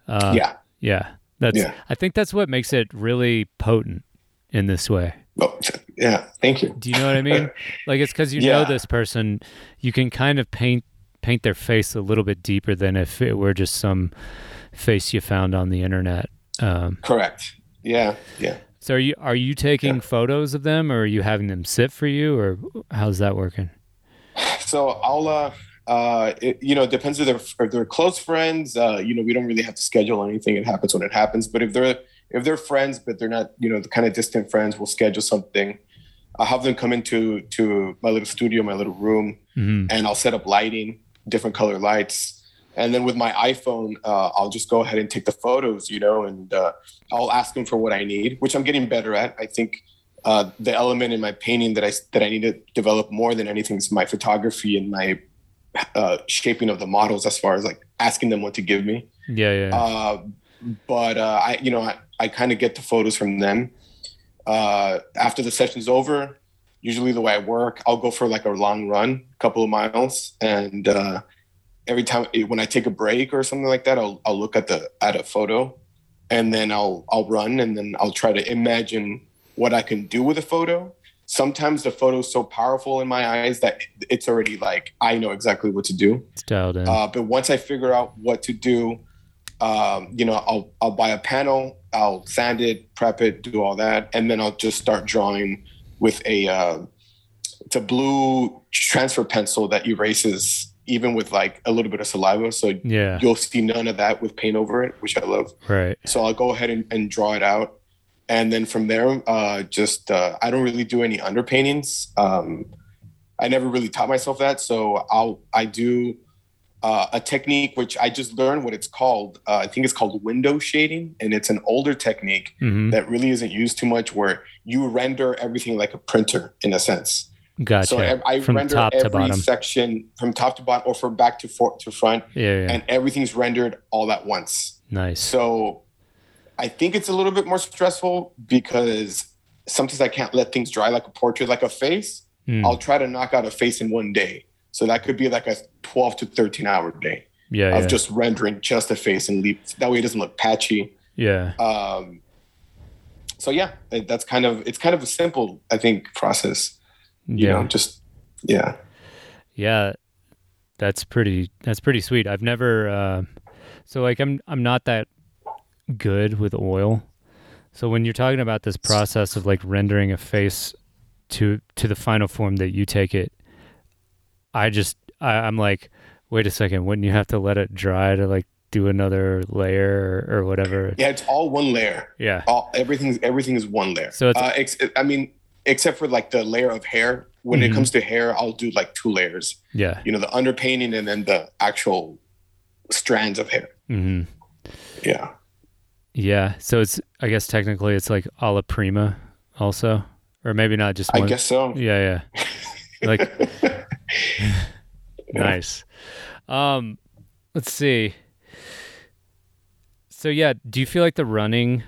Uh, yeah. yeah. That's. Yeah. I think that's what makes it really potent in this way. Oh, yeah. Thank you. Do you know what I mean? like it's because you know this person, you can kind of paint paint their face a little bit deeper than if it were just some face you found on the internet. Um, Correct. Yeah. Yeah. so are you are you taking Yeah. photos of them, or are you having them sit for you, or how's that working? So I'll, uh, uh, it, you know, it depends if they're, if they're close friends. Uh, you know, we don't really have to schedule anything. It happens when it happens. But if they're if they're friends, but they're not, you know, the kind of distant friends, we'll schedule something. I'll have them come into to my little studio, my little room, hmm and I'll set up lighting, different color lights. And then with my iPhone, uh, I'll just go ahead and take the photos, you know, and uh, I'll ask them for what I need, which I'm getting better at. I think uh, the element in my painting that I that I need to develop more than anything is my photography and my uh, shaping of the models, as far as like asking them what to give me. Yeah, yeah. Uh, but uh, I, you know, I, I kind of get the photos from them. Uh, after the session's over, usually the way I work, I'll go for like a long run, a couple of miles, and uh, every time when I take a break or something like that, I'll I'll look at the at a photo, and then I'll I'll run, and then I'll try to imagine what I can do with a photo. Sometimes the photo's so powerful in my eyes that it's already like I know exactly what to do. it's dialed in. Uh, but once I figure out what to do, um, you know, I'll I'll buy a panel, I'll sand it, prep it, do all that, and then I'll just start drawing with a uh, it's a blue transfer pencil that erases even with like a little bit of saliva. So yeah. you'll see none of that with paint over it, which I love. Right. So I'll go ahead and, and draw it out. And then from there, uh, just uh, I don't really do any underpaintings. Um, I never really taught myself that. So I'll I do uh, a technique which I just learned what it's called. Uh, I think it's called window shading, and it's an older technique hmm that really isn't used too much, where you render everything like a printer in a sense. Gotcha. So I, I From render top to every bottom. section from top to bottom, or from back to for, to front, yeah, yeah. and everything's rendered all at once. nice. So I think it's a little bit more stressful because sometimes I can't let things dry like a portrait, like a face. Mm. I'll try to knock out a face in one day. So that could be like a 12 to 13 hour day yeah, of yeah. just rendering just a face and leave. That way it doesn't look patchy. yeah. Um, so yeah, that's kind of, it's kind of a simple, I think, process, you yeah. know, just, yeah. Yeah, that's pretty. That's pretty sweet. I've never. Uh, so like, I'm I'm not that good with oil. So when you're talking about this process of like rendering a face to to the final form that you take it, I just I, I'm like, wait a second, wouldn't you have to let it dry to like do another layer or, or whatever? Yeah. It's all one layer. Yeah. all everything's everything is one layer. So it's- uh, ex- I mean, except for like the layer of hair. When Mhm. it comes to hair, I'll do like two layers. Yeah. You know, the underpainting and then the actual strands of hair. hmm Yeah. Yeah. So it's I guess technically it's like alla prima also, or maybe not just I one. guess so. Yeah, yeah. Like nice. Um let's see. So yeah, do you feel like the running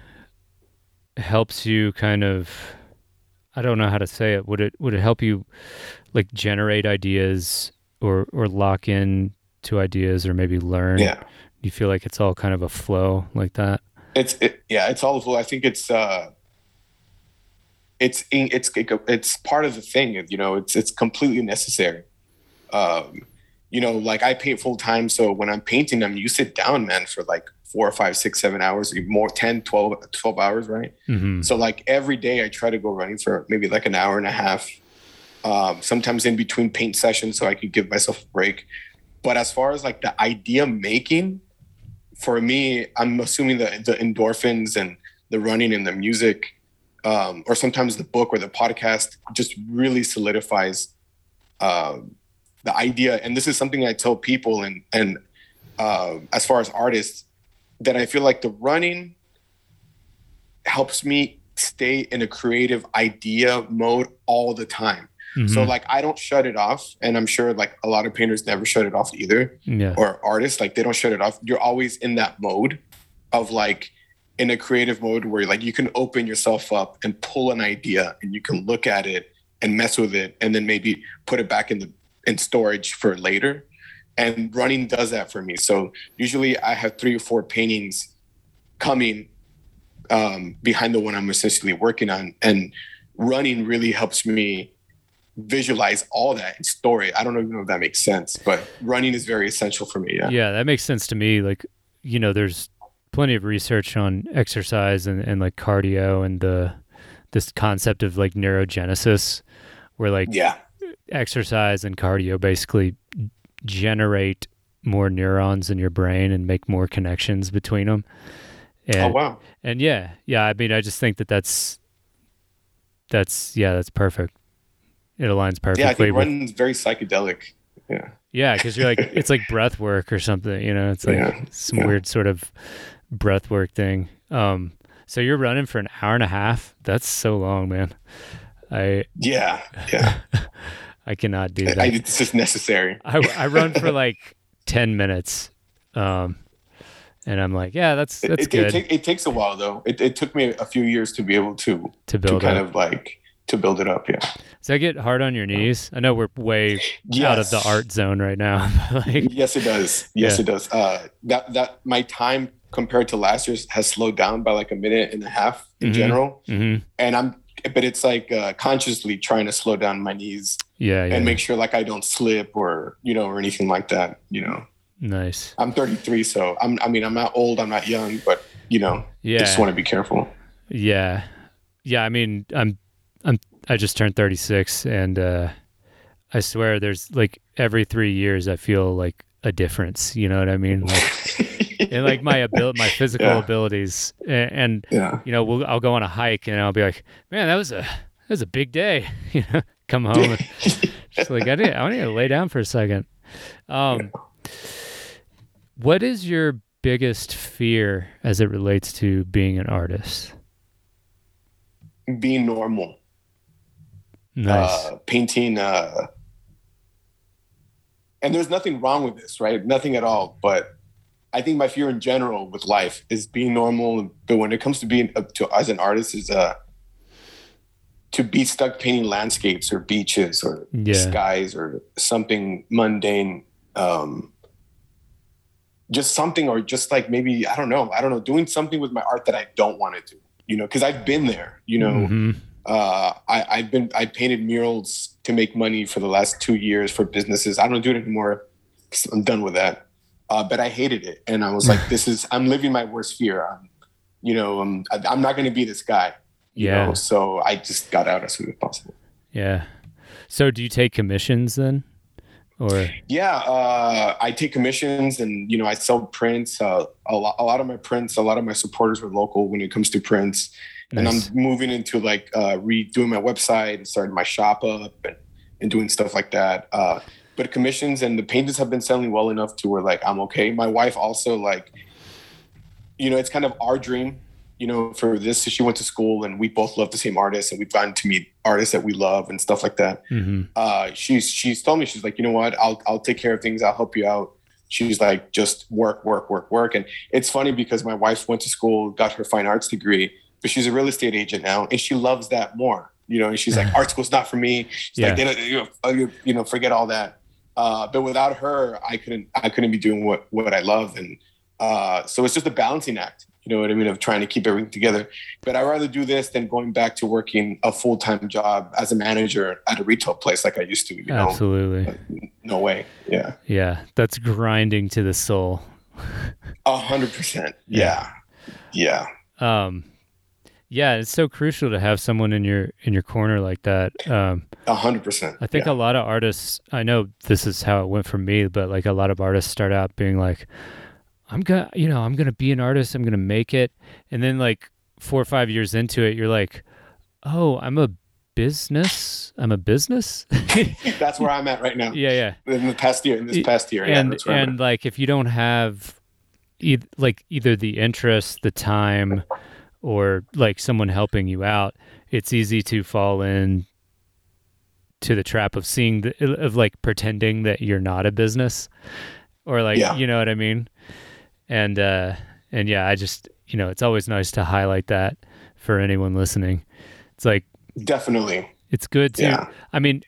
helps you kind of I don't know how to say it. Would it would it help you like generate ideas or or lock in to ideas or maybe learn? Yeah. Do you feel like it's all kind of a flow like that? It's it, yeah. It's all. I think it's uh, it's it's it's part of the thing. You know, it's it's completely necessary. Um, you know, like I paint full time, so when I'm painting them, you sit down, man, for like four or five, six, seven hours, more 10, 12, 12 hours, right? Mhm. So like every day I try to go running for maybe like an hour and a half. Um, sometimes in between paint sessions so I could give myself a break. But as far as like the idea making, for me, I'm assuming that the endorphins and the running and the music, um, or sometimes the book or the podcast just really solidifies um, the idea. And this is something I tell people and and uh, as far as artists, that I feel like the running helps me stay in a creative idea mode all the time. Mm-hmm. So like I don't shut it off, and I'm sure like a lot of painters never shut it off either. Yeah. Or artists like they don't shut it off. You're always in that mode of like in a creative mode where like you can open yourself up and pull an idea and you can look at it and mess with it and then maybe put it back in the in storage for later. And running does that for me. So usually I have three or four paintings coming um, behind the one I'm essentially working on. And running really helps me visualize all that and store it. I don't even know if that makes sense, but running is very essential for me. Yeah. Yeah, that makes sense to me. Like, you know, there's plenty of research on exercise and, and like cardio and the this concept of like neurogenesis where like yeah exercise and cardio basically generate more neurons in your brain and make more connections between them. And, oh wow! And yeah, yeah. I mean, I just think that that's that's yeah, that's perfect. It aligns perfectly. Yeah, I think with, running's very psychedelic. Yeah. Yeah, because you're like it's like breath work or something. You know, it's like yeah. some yeah. weird sort of breath work thing. Um, so you're running for an hour and a half. That's so long, man. I yeah yeah. I cannot do that. I, it's just necessary. I, I run for like ten minutes, um, and I'm like, yeah, that's that's it, good. It, take, it, takes a while though. It, it took me a few years to be able to to build to kind up. of like to build it up. Yeah. Does that get hard on your knees? I know we're way yes. out of the art zone right now. like, yes, it does. Yes, yeah. it does. Uh, that that my time compared to last year's has slowed down by like a minute and a half in Mhm. general, mhm. and I'm but it's like uh, consciously trying to slow down my knees Yeah, yeah. and make sure like I don't slip or you know or anything like that. You know, nice. I'm 33, so I'm I mean I'm not old, I'm not young, but you know, Yeah. Just want to be careful. Yeah. Yeah, I mean, I'm I'm I just turned 36 and uh I swear there's like every 3 years I feel like a difference, you know what I mean? Like in like my ability my physical Yeah. abilities and, and yeah. you know, we'll, I'll go on a hike and I'll be like, "Man, that was a that was a big day." You know, come home and just like I need I need to lay down for a second. Um what is your biggest fear as it relates to being an artist? Being normal. Nice. uh, painting. Uh, and there's nothing wrong with this, right? Nothing at all. But I think my fear in general with life is being normal. But when it comes to being up to as an artist, is uh, to be stuck painting landscapes or beaches or Yeah. skies or something mundane. Um, just something, or just like maybe I don't know. I don't know. Doing something with my art that I don't want to do. You know, because I've been there. You know, Mhm. uh, I, I've been I painted murals to make money for the last two years for businesses. I don't do it anymore. I'm done with that. Uh, but I hated it, and I was like, "This is I'm living my worst fear. I'm, you know, I'm I'm not going to be this guy." You Yeah. Know? So I just got out as soon as possible. Yeah. So do you take commissions then? Or Yeah, uh, I take commissions, and you know, I sell prints. Uh, a lot, a lot of my prints, a lot of my supporters were local when it comes to prints. and I'm moving into like uh, redoing my website and starting my shop up and, and doing stuff like that. Uh, but commissions and the paintings have been selling well enough to where like I'm okay. My wife also like, you know, it's kind of our dream. You know, for this, she went to school and we both love the same artists, and we've gotten to meet artists that we love and stuff like that. Mhm. Uh, she's she's told me she's like, you know what, I'll I'll take care of things. I'll help you out. She's like, just work, work, work, work. And it's funny because my wife went to school, got her fine arts degree, but she's a real estate agent now, and she loves that more. You know, and she's like, art school's not for me. She's Yeah. like, you, know, you know, forget all that. Uh, but without her, I couldn't I couldn't be doing what what I love, and uh, so it's just a balancing act. You know what I mean? Of trying to keep everything together. But I'd rather do this than going back to working a full time job as a manager at a retail place like I used to. You know, Absolutely. no way. Yeah, Yeah. That's grinding to the soul. a hundred percent. Yeah, yeah. Um yeah, it's so crucial to have someone in your in your corner like that. Um A hundred percent. I think Yeah. a lot of artists, I know this is how it went for me, but like a lot of artists start out being like, I'm gonna, you know, I'm gonna be an artist, I'm gonna make it. And then like four or five years into it, you're like, oh, I'm a business. I'm a business. that's where I'm at right now. yeah, yeah. In the past year, in this past year, and that's and like if you don't have e- like either the interest the time or like someone helping you out it's easy to fall in to the trap of seeing the of like pretending that you're not a business or like Yeah. you know what I mean and uh and yeah I just you know it's always nice to highlight that for anyone listening it's like Definitely. it's good to Yeah. I mean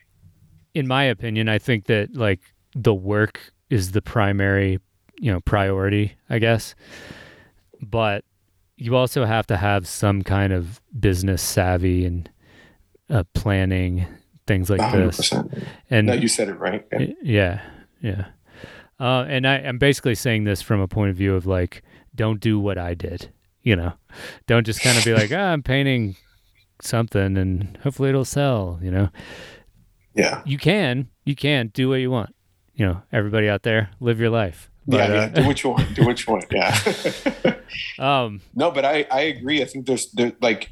in my opinion I think that like the work is the primary you know priority I guess but you also have to have some kind of business savvy and uh, planning things like this 100%. and No, you said it right. Yeah. Yeah, yeah. Uh, and I, I'm basically saying this from a point of view of like, don't do what I did. You know, don't just kind of be like, ah, I'm painting something and hopefully it'll sell. You know, Yeah. you can, you can do what you want. You know, everybody out there, live your life. Yeah, But, yeah. Do uh, what you want. Do what you want. Yeah. um, no, but I, I agree. I think there's there, like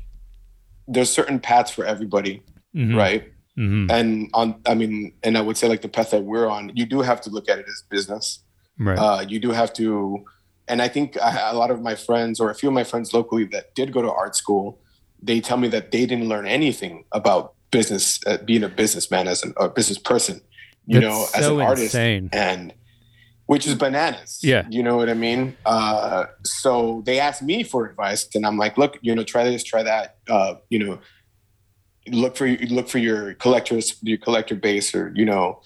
there's certain paths for everybody, mhm, right? mhm, And on I mean, and I would say like the path that we're on, you do have to look at it as business. right. Uh, you do have to, and I think I, a lot of my friends or a few of my friends locally that did go to art school, they tell me that they didn't learn anything about business, uh, being a businessman as an, a business person, you That's know, as so an artist, insane. and which is bananas. Yeah. you know what I mean. Uh, so they asked me for advice, and I'm like, look, you know, try this, try that. Uh, you know, look for look for your collectors, your collector base, or you know,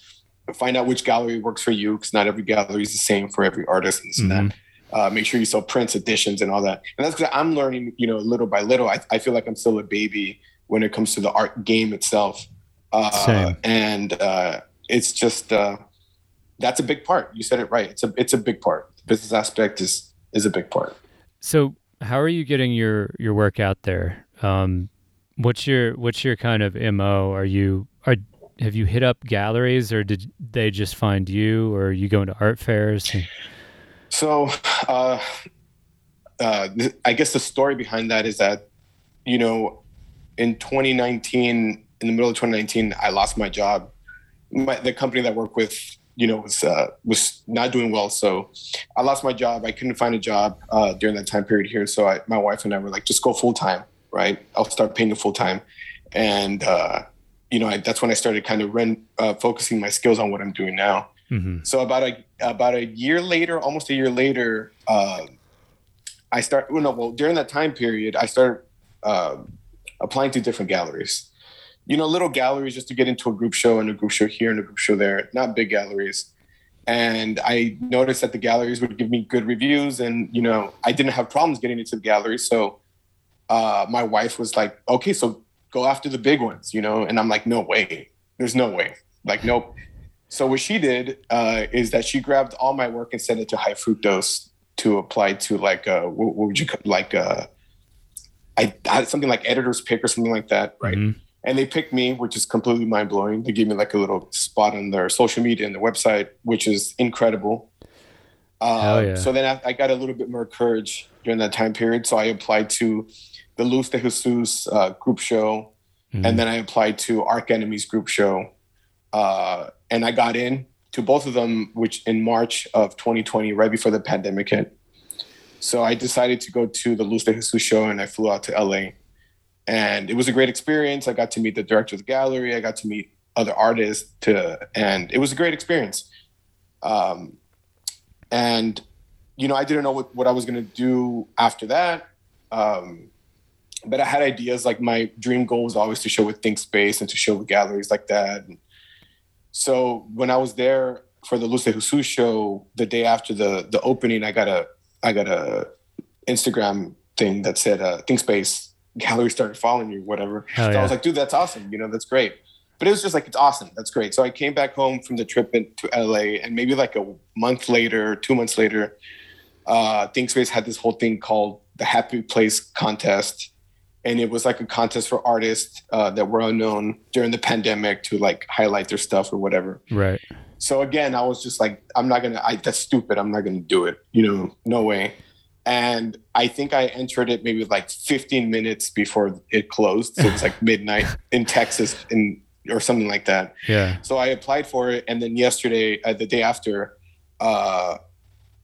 find out which gallery works for you because not every gallery is the same for every artist and and that. Uh, make sure you sell prints, editions, and all that. And that's because I'm learning, you know, little by little. I, I feel like I'm still a baby when it comes to the art game itself. Uh, Same. And uh, it's just uh, that's a big part. You said it right. It's a it's a big part. The business aspect is is a big part. So, how are you getting your your work out there? Um, what's your what's your kind of mo? Are you are have you hit up galleries, or did they just find you, or are you going to art fairs? And- So, uh, uh, I guess the story behind that is that, you know, in 2019, in the middle of 2019, I lost my job. My, the company that I work with, you know, was uh, was not doing well. So, I lost my job. I couldn't find a job uh, during that time period here. So, I, my wife and I were like, just go full time, right? I'll start paying you full time, and uh, you know, I, that's when I started kind of ren- uh, focusing my skills on what I'm doing now. Mhm. So about a about a year later, almost a year later, uh, I start. Well, no, well during that time period, I started uh, applying to different galleries. You know, little galleries just to get into a group show and a group show here and a group show there, not big galleries. And I noticed that the galleries would give me good reviews, and you know, I didn't have problems getting into the gallery. So uh, my wife was like, "Okay, so go after the big ones," you know. And I'm like, "No way, there's no way, like nope." So what she did uh, is that she grabbed all my work and sent it to High Fructose to apply to like uh, what, what would you ca- like uh, I had something like editor's pick or something like that, right? Mhm. And they picked me, which is completely mind blowing. They gave me like a little spot on their social media and their website, which is incredible. Hell yeah. So then I, I got a little bit more courage during that time period. So I applied to the Luz de Jesus uh, group show, Mhm. and then I applied to Arc Enemies group show, uh, and I got in to both of them, which in March of 2020, right before the pandemic hit. So I decided to go to the Luz de Jesus show, and I flew out to LA, and it was a great experience. I got to meet the director of the gallery. I got to meet other artists, to, and it was a great experience. Um, and you know, I didn't know what, what I was going to do after that. Um, but I had ideas. Like my dream goal was always to show with Think Space and to show with galleries like that. And so when I was there for the Luz Jesus show, the day after the the opening, I got a I got a Instagram thing that said uh, Think Space gallery started following you, whatever. So I was like, dude, that's awesome. You know, that's great. But it was just like, it's awesome. That's great. So I came back home from the trip into LA, and maybe like a month later, two months later, uh, ThinkSpace had this whole thing called the Happy Place Contest. And it was like a contest for artists uh, that were unknown during the pandemic to like highlight their stuff or whatever. Right. So again, I was just like, I'm not gonna. I, that's stupid. I'm not gonna do it. You know, no way. And I think I entered it maybe like 15 minutes before it closed. So it was like midnight in Texas, in or something like that. Yeah. So I applied for it, and then yesterday, uh, the day after, uh,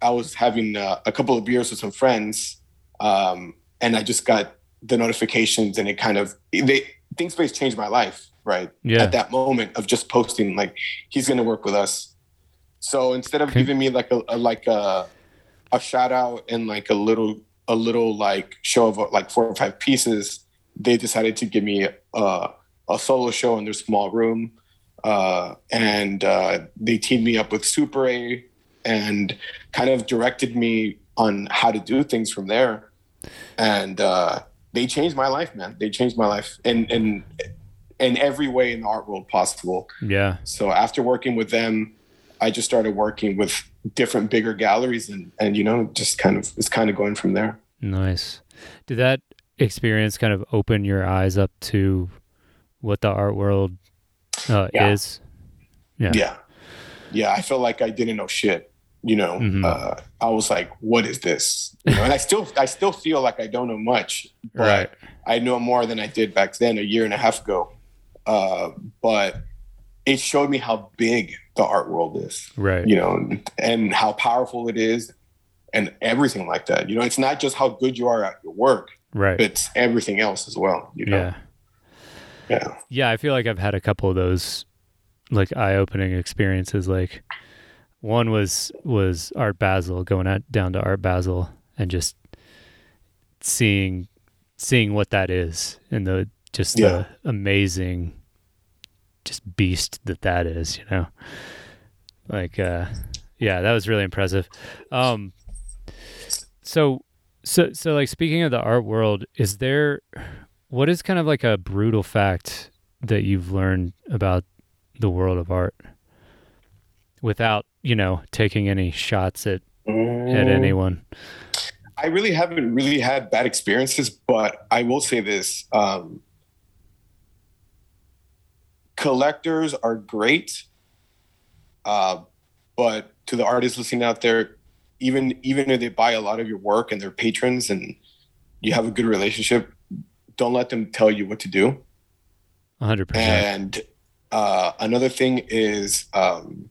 I was having uh, a couple of beers with some friends, um, and I just got the notifications, and it kind of they Think Space changed my life, right? Yeah. At that moment of just posting, like he's going to work with us. So instead of Okay. giving me like a, a like a a shout out and like a little a little like show of like four or five pieces, they decided to give me a, a solo show in their small room, uh, and uh, they teamed me up with Super A and kind of directed me on how to do things from there. And uh, they changed my life, man. They changed my life in in in every way in the art world possible. Yeah. So after working with them, I just started working with different bigger galleries and and you know just kind of it's kind of going from there. Nice. Did that experience kind of open your eyes up to what the art world uh, Yeah. is? Yeah. Yeah. Yeah, I felt like I didn't know shit. You know, Mhm. uh, I was like, "What is this?" You know, and I still, I still feel like I don't know much, but Right. I know more than I did back then, a year and a half ago. Uh, but it showed me how big the art world is. Right. you know, and how powerful it is and everything like that. You know, it's not just how good you are at your work, Right. but it's everything else as well. You know? yeah. Yeah. Yeah, I feel like I've had a couple of those like eye-opening experiences like one was was Art Basel going out down to Art Basel and just seeing seeing what that is and the just Yeah. the amazing just beast that that is, you know. Like uh yeah, that was really impressive. Um so so so like speaking of the art world, is there what is kind of like a brutal fact that you've learned about the world of art without, you know, taking any shots at at Mm, anyone? I really haven't really had bad experiences, but I will say this. Um, collectors are great. Uh, but to the artists listening out there, even even if they buy a lot of your work and they're patrons and you have a good relationship, don't let them tell you what to do. 100%. And uh, another thing is um,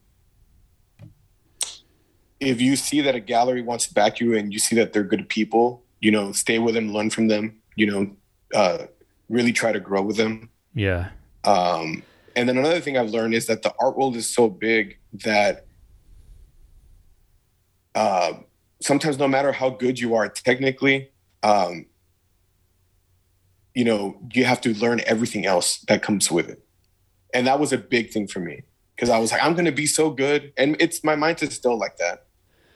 if you see that a gallery wants to back you and you see that they're good people, you know, stay with them, learn from them, you know, uh, really try to grow with them. yeah. Um, and then another thing I've learned is that the art world is so big that uh, sometimes, no matter how good you are technically, um, you know, you have to learn everything else that comes with it. And that was a big thing for me because I was like, I'm going to be so good. And it's my mind is still like that.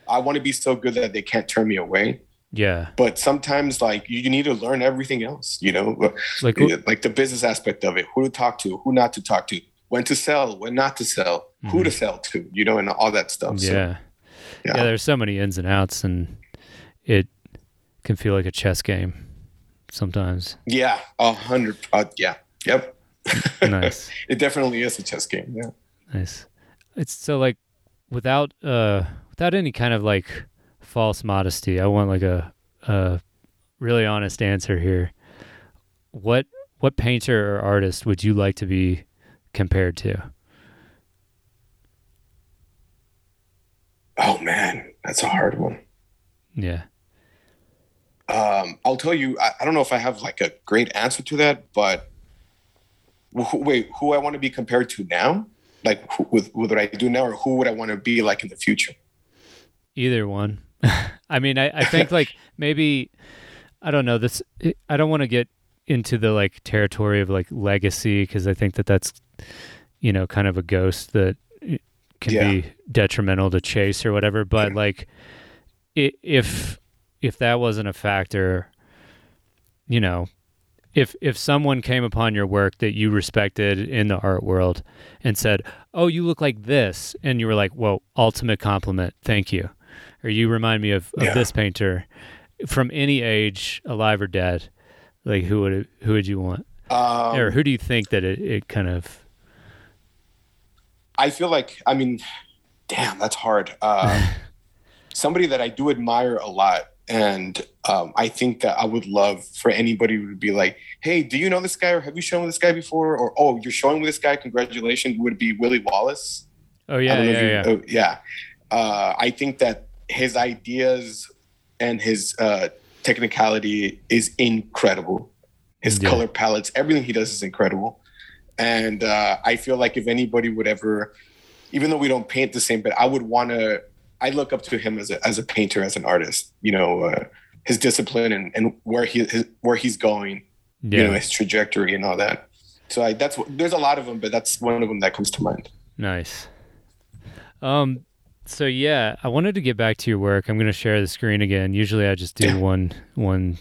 I want to be so good that they can't turn me away. Yeah. But sometimes, like, you need to learn everything else, you know? Like Yeah, like the business aspect of it who to talk to who not to talk to when to sell when not to sell who to sell to you know and all that stuff so, yeah. yeah. Yeah, there's so many ins and outs and it can feel like a chess game sometimes. yeah a hundred uh, yeah yep nice. it definitely is a chess game yeah Nice. It's so like without uh without any kind of like false modesty. I want like a a really honest answer here. What what painter or artist would you like to be compared to? oh man that's a hard one Yeah. um i'll tell you I, I don't know if i have like a great answer to that but wh- wait who i want to be compared to now like who, with, with what i do now or who would i want to be like in the future Either one. I mean, I, I think like maybe I don't know this. I don't want to get into the like territory of like legacy because I think that that's you know kind of a ghost that can Yeah. be detrimental to chase or whatever. But like, i- if if that wasn't a factor, you know, if if someone came upon your work that you respected in the art world and said, "Oh, you look like this," and you were like, "Whoa, ultimate compliment, thank you," or you remind me of, of Yeah. this painter from any age, alive or dead, like who would who would you want, um, or who do you think that it, it kind of I feel like, I mean, damn, that's hard. Uh, somebody that I do admire a lot. And um, I think that I would love for anybody to be like, hey, do you know this guy or have you shown this guy before? Or, oh, you're showing with this guy, congratulations, would be Willie Wallace. Oh yeah, yeah, if yeah. oh, yeah. Uh, I think that his ideas and his uh, technicality is incredible. his Yeah. color palettes, everything he does is incredible. And uh, I feel like if anybody would ever, even though we don't paint the same, but I would want to. I look up to him as a as a painter, as an artist. You know, uh, his discipline and, and where he his, where he's going. Yeah. You know, his trajectory and all that. So I, that's there's a lot of them, but that's one of them that comes to mind. Nice. Um so yeah, I wanted to get back to your work. I'm going to share the screen again. Usually I just do Yeah. one one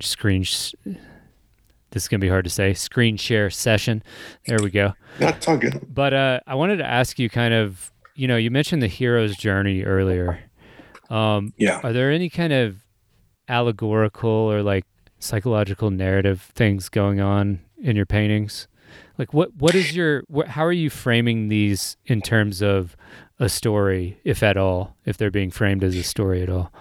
screen sh- this is going to be hard to say. Screen share session. There we go. All good. But uh I wanted to ask you kind of, you know, you mentioned the hero's journey earlier. Um Yeah. are there any kind of allegorical or like psychological narrative things going on in your paintings? Like what what is your how are you framing these in terms of a story if at all, if they're being framed as a story at all?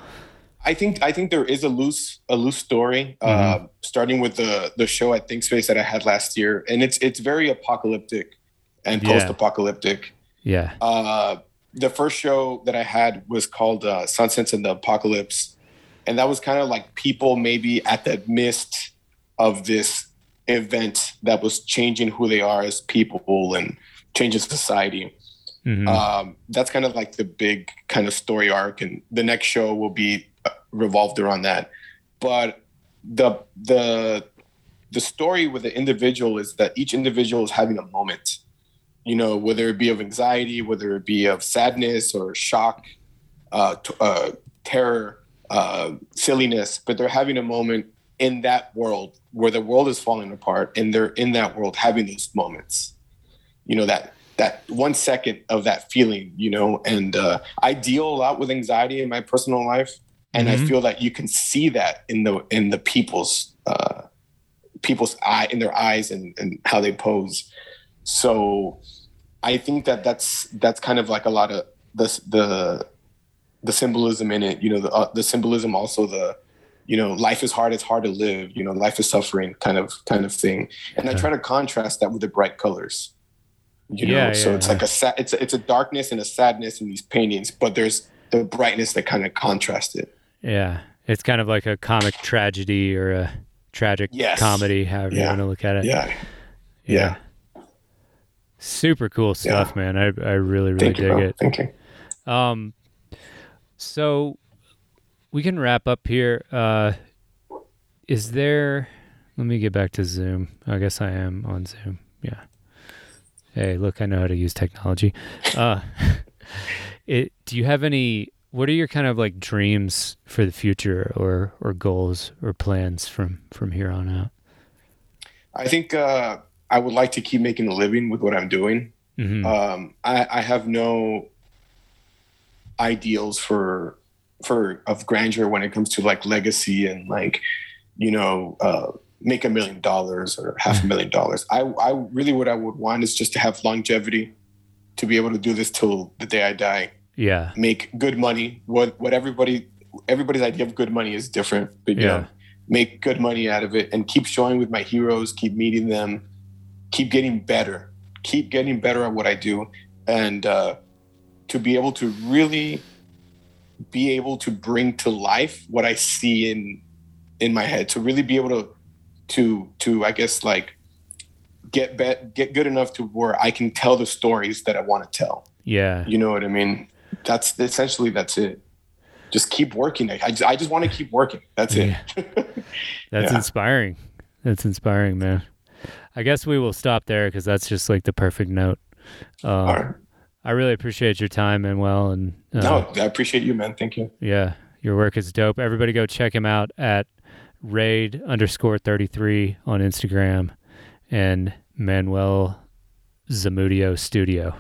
I think I think there is a loose a loose story, uh, starting with the the show at ThinkSpace that I had last year, and it's it's very apocalyptic and post apocalyptic. Yeah. Uh, the first show that I had was called uh, Sunsets and the Apocalypse, and that was kind of like people maybe at the midst of this event that was changing who they are as people and changing society. Mhm. Um, that's kind of like the big kind of story arc, and the next show will be uh, revolved around that. But the the the story with the individual is that each individual is having a moment, you know, whether it be of anxiety, whether it be of sadness or shock, uh, t- uh, terror, uh, silliness, but they're having a moment in that world where the world is falling apart, and they're in that world having those moments. You know that that one second of that feeling, you know, and uh, I deal a lot with anxiety in my personal life, and Mhm. I feel that you can see that in the in the people's uh, people's eye in their eyes and, and how they pose. So I think that that's that's kind of like a lot of the the the symbolism in it. You know, the uh, the symbolism also the you know life is hard it's hard to live you know life is suffering kind of kind of thing and i try to contrast that with the bright colors you know Yeah, so yeah, it's yeah. like a sa- it's a, it's a darkness and a sadness in these paintings but there's the brightness that kind of contrasts it Yeah. It's kind of like a comic tragedy or a tragic Yes. comedy, however you want to look at it. yeah yeah Super cool stuff, man. I I really really thank dig bro. it. thank you Um, so we can wrap up here. Uh, is there? Let me get back to Zoom. I guess I am on Zoom. Yeah. Hey, look, I know how to use technology. Uh, it. Do you have any? What are your kind of like dreams for the future, or or goals or plans from from here on out? i think uh i would like to keep making a living with what i'm doing hmm um, I, I have no ideals for for of grandeur when it comes to like legacy and like you know uh, make a million dollars or half a million dollars. I I really what I would want is just to have longevity, to be able to do this till the day I die. yeah. Make good money. What what everybody everybody's idea of good money is different, but you Yeah. know, make good money out of it and keep showing with my heroes, keep meeting them, keep getting better, keep getting better at what I do, and uh, to be able to really be able to bring to life what I see in in my head. To really be able to to to I guess like get bet get good enough to where I can tell the stories that I want to tell. Yeah. You know what I mean? That's essentially that's it. Just keep working. I just, I just want to keep working. That's it. That's Yeah. inspiring. That's inspiring, man. I guess we will stop there because that's just like the perfect note. Um, All right. I really appreciate your time, Manuel, and uh, No, I appreciate you, man. Thank you. yeah, your work is dope. Everybody go check him out at raid underscore thirty three on Instagram and Manuel Zamudio Studio.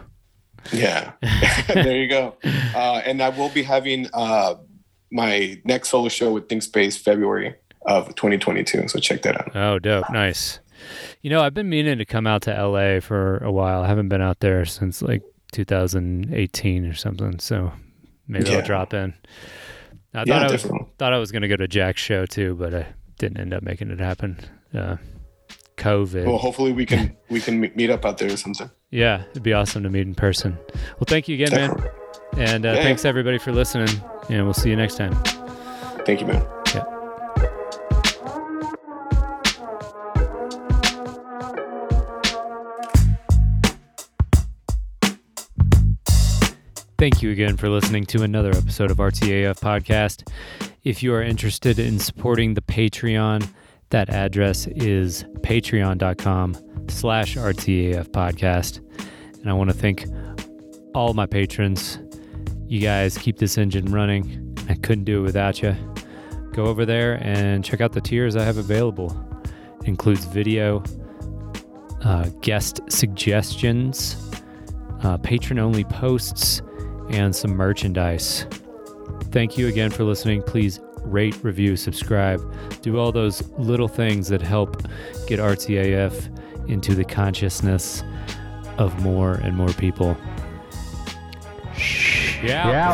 Yeah. there you go. Uh, and I will be having uh, my next solo show with Think Space February of 2022. So check that out. Oh, dope, nice. You know, I've been meaning to come out to LA for a while. I haven't been out there since like 2018 or something. So maybe I'll drop in. I thought yeah, I was definitely. thought I was going to go to Jack's show too, but I didn't end up making it happen. Uh, COVID. Well, hopefully we can we can meet up out there or something. Yeah, it'd be awesome to meet in person. Well, thank you again, man. And uh, Yeah, thanks everybody for listening. And we'll see you next time. Thank you, man. Thank you again for listening to another episode of RTAF Podcast. If you are interested in supporting the Patreon, that address is patreon.com slash RTAF Podcast. And I want to thank all my patrons. You guys keep this engine running. I couldn't do it without you. Go over there and check out the tiers I have available. It includes video, uh, guest suggestions, uh, patron only posts, and some merchandise. Thank you again for listening. Please rate, review, subscribe. Do all those little things that help get RTAF into the consciousness of more and more people. Yeah. Yeah.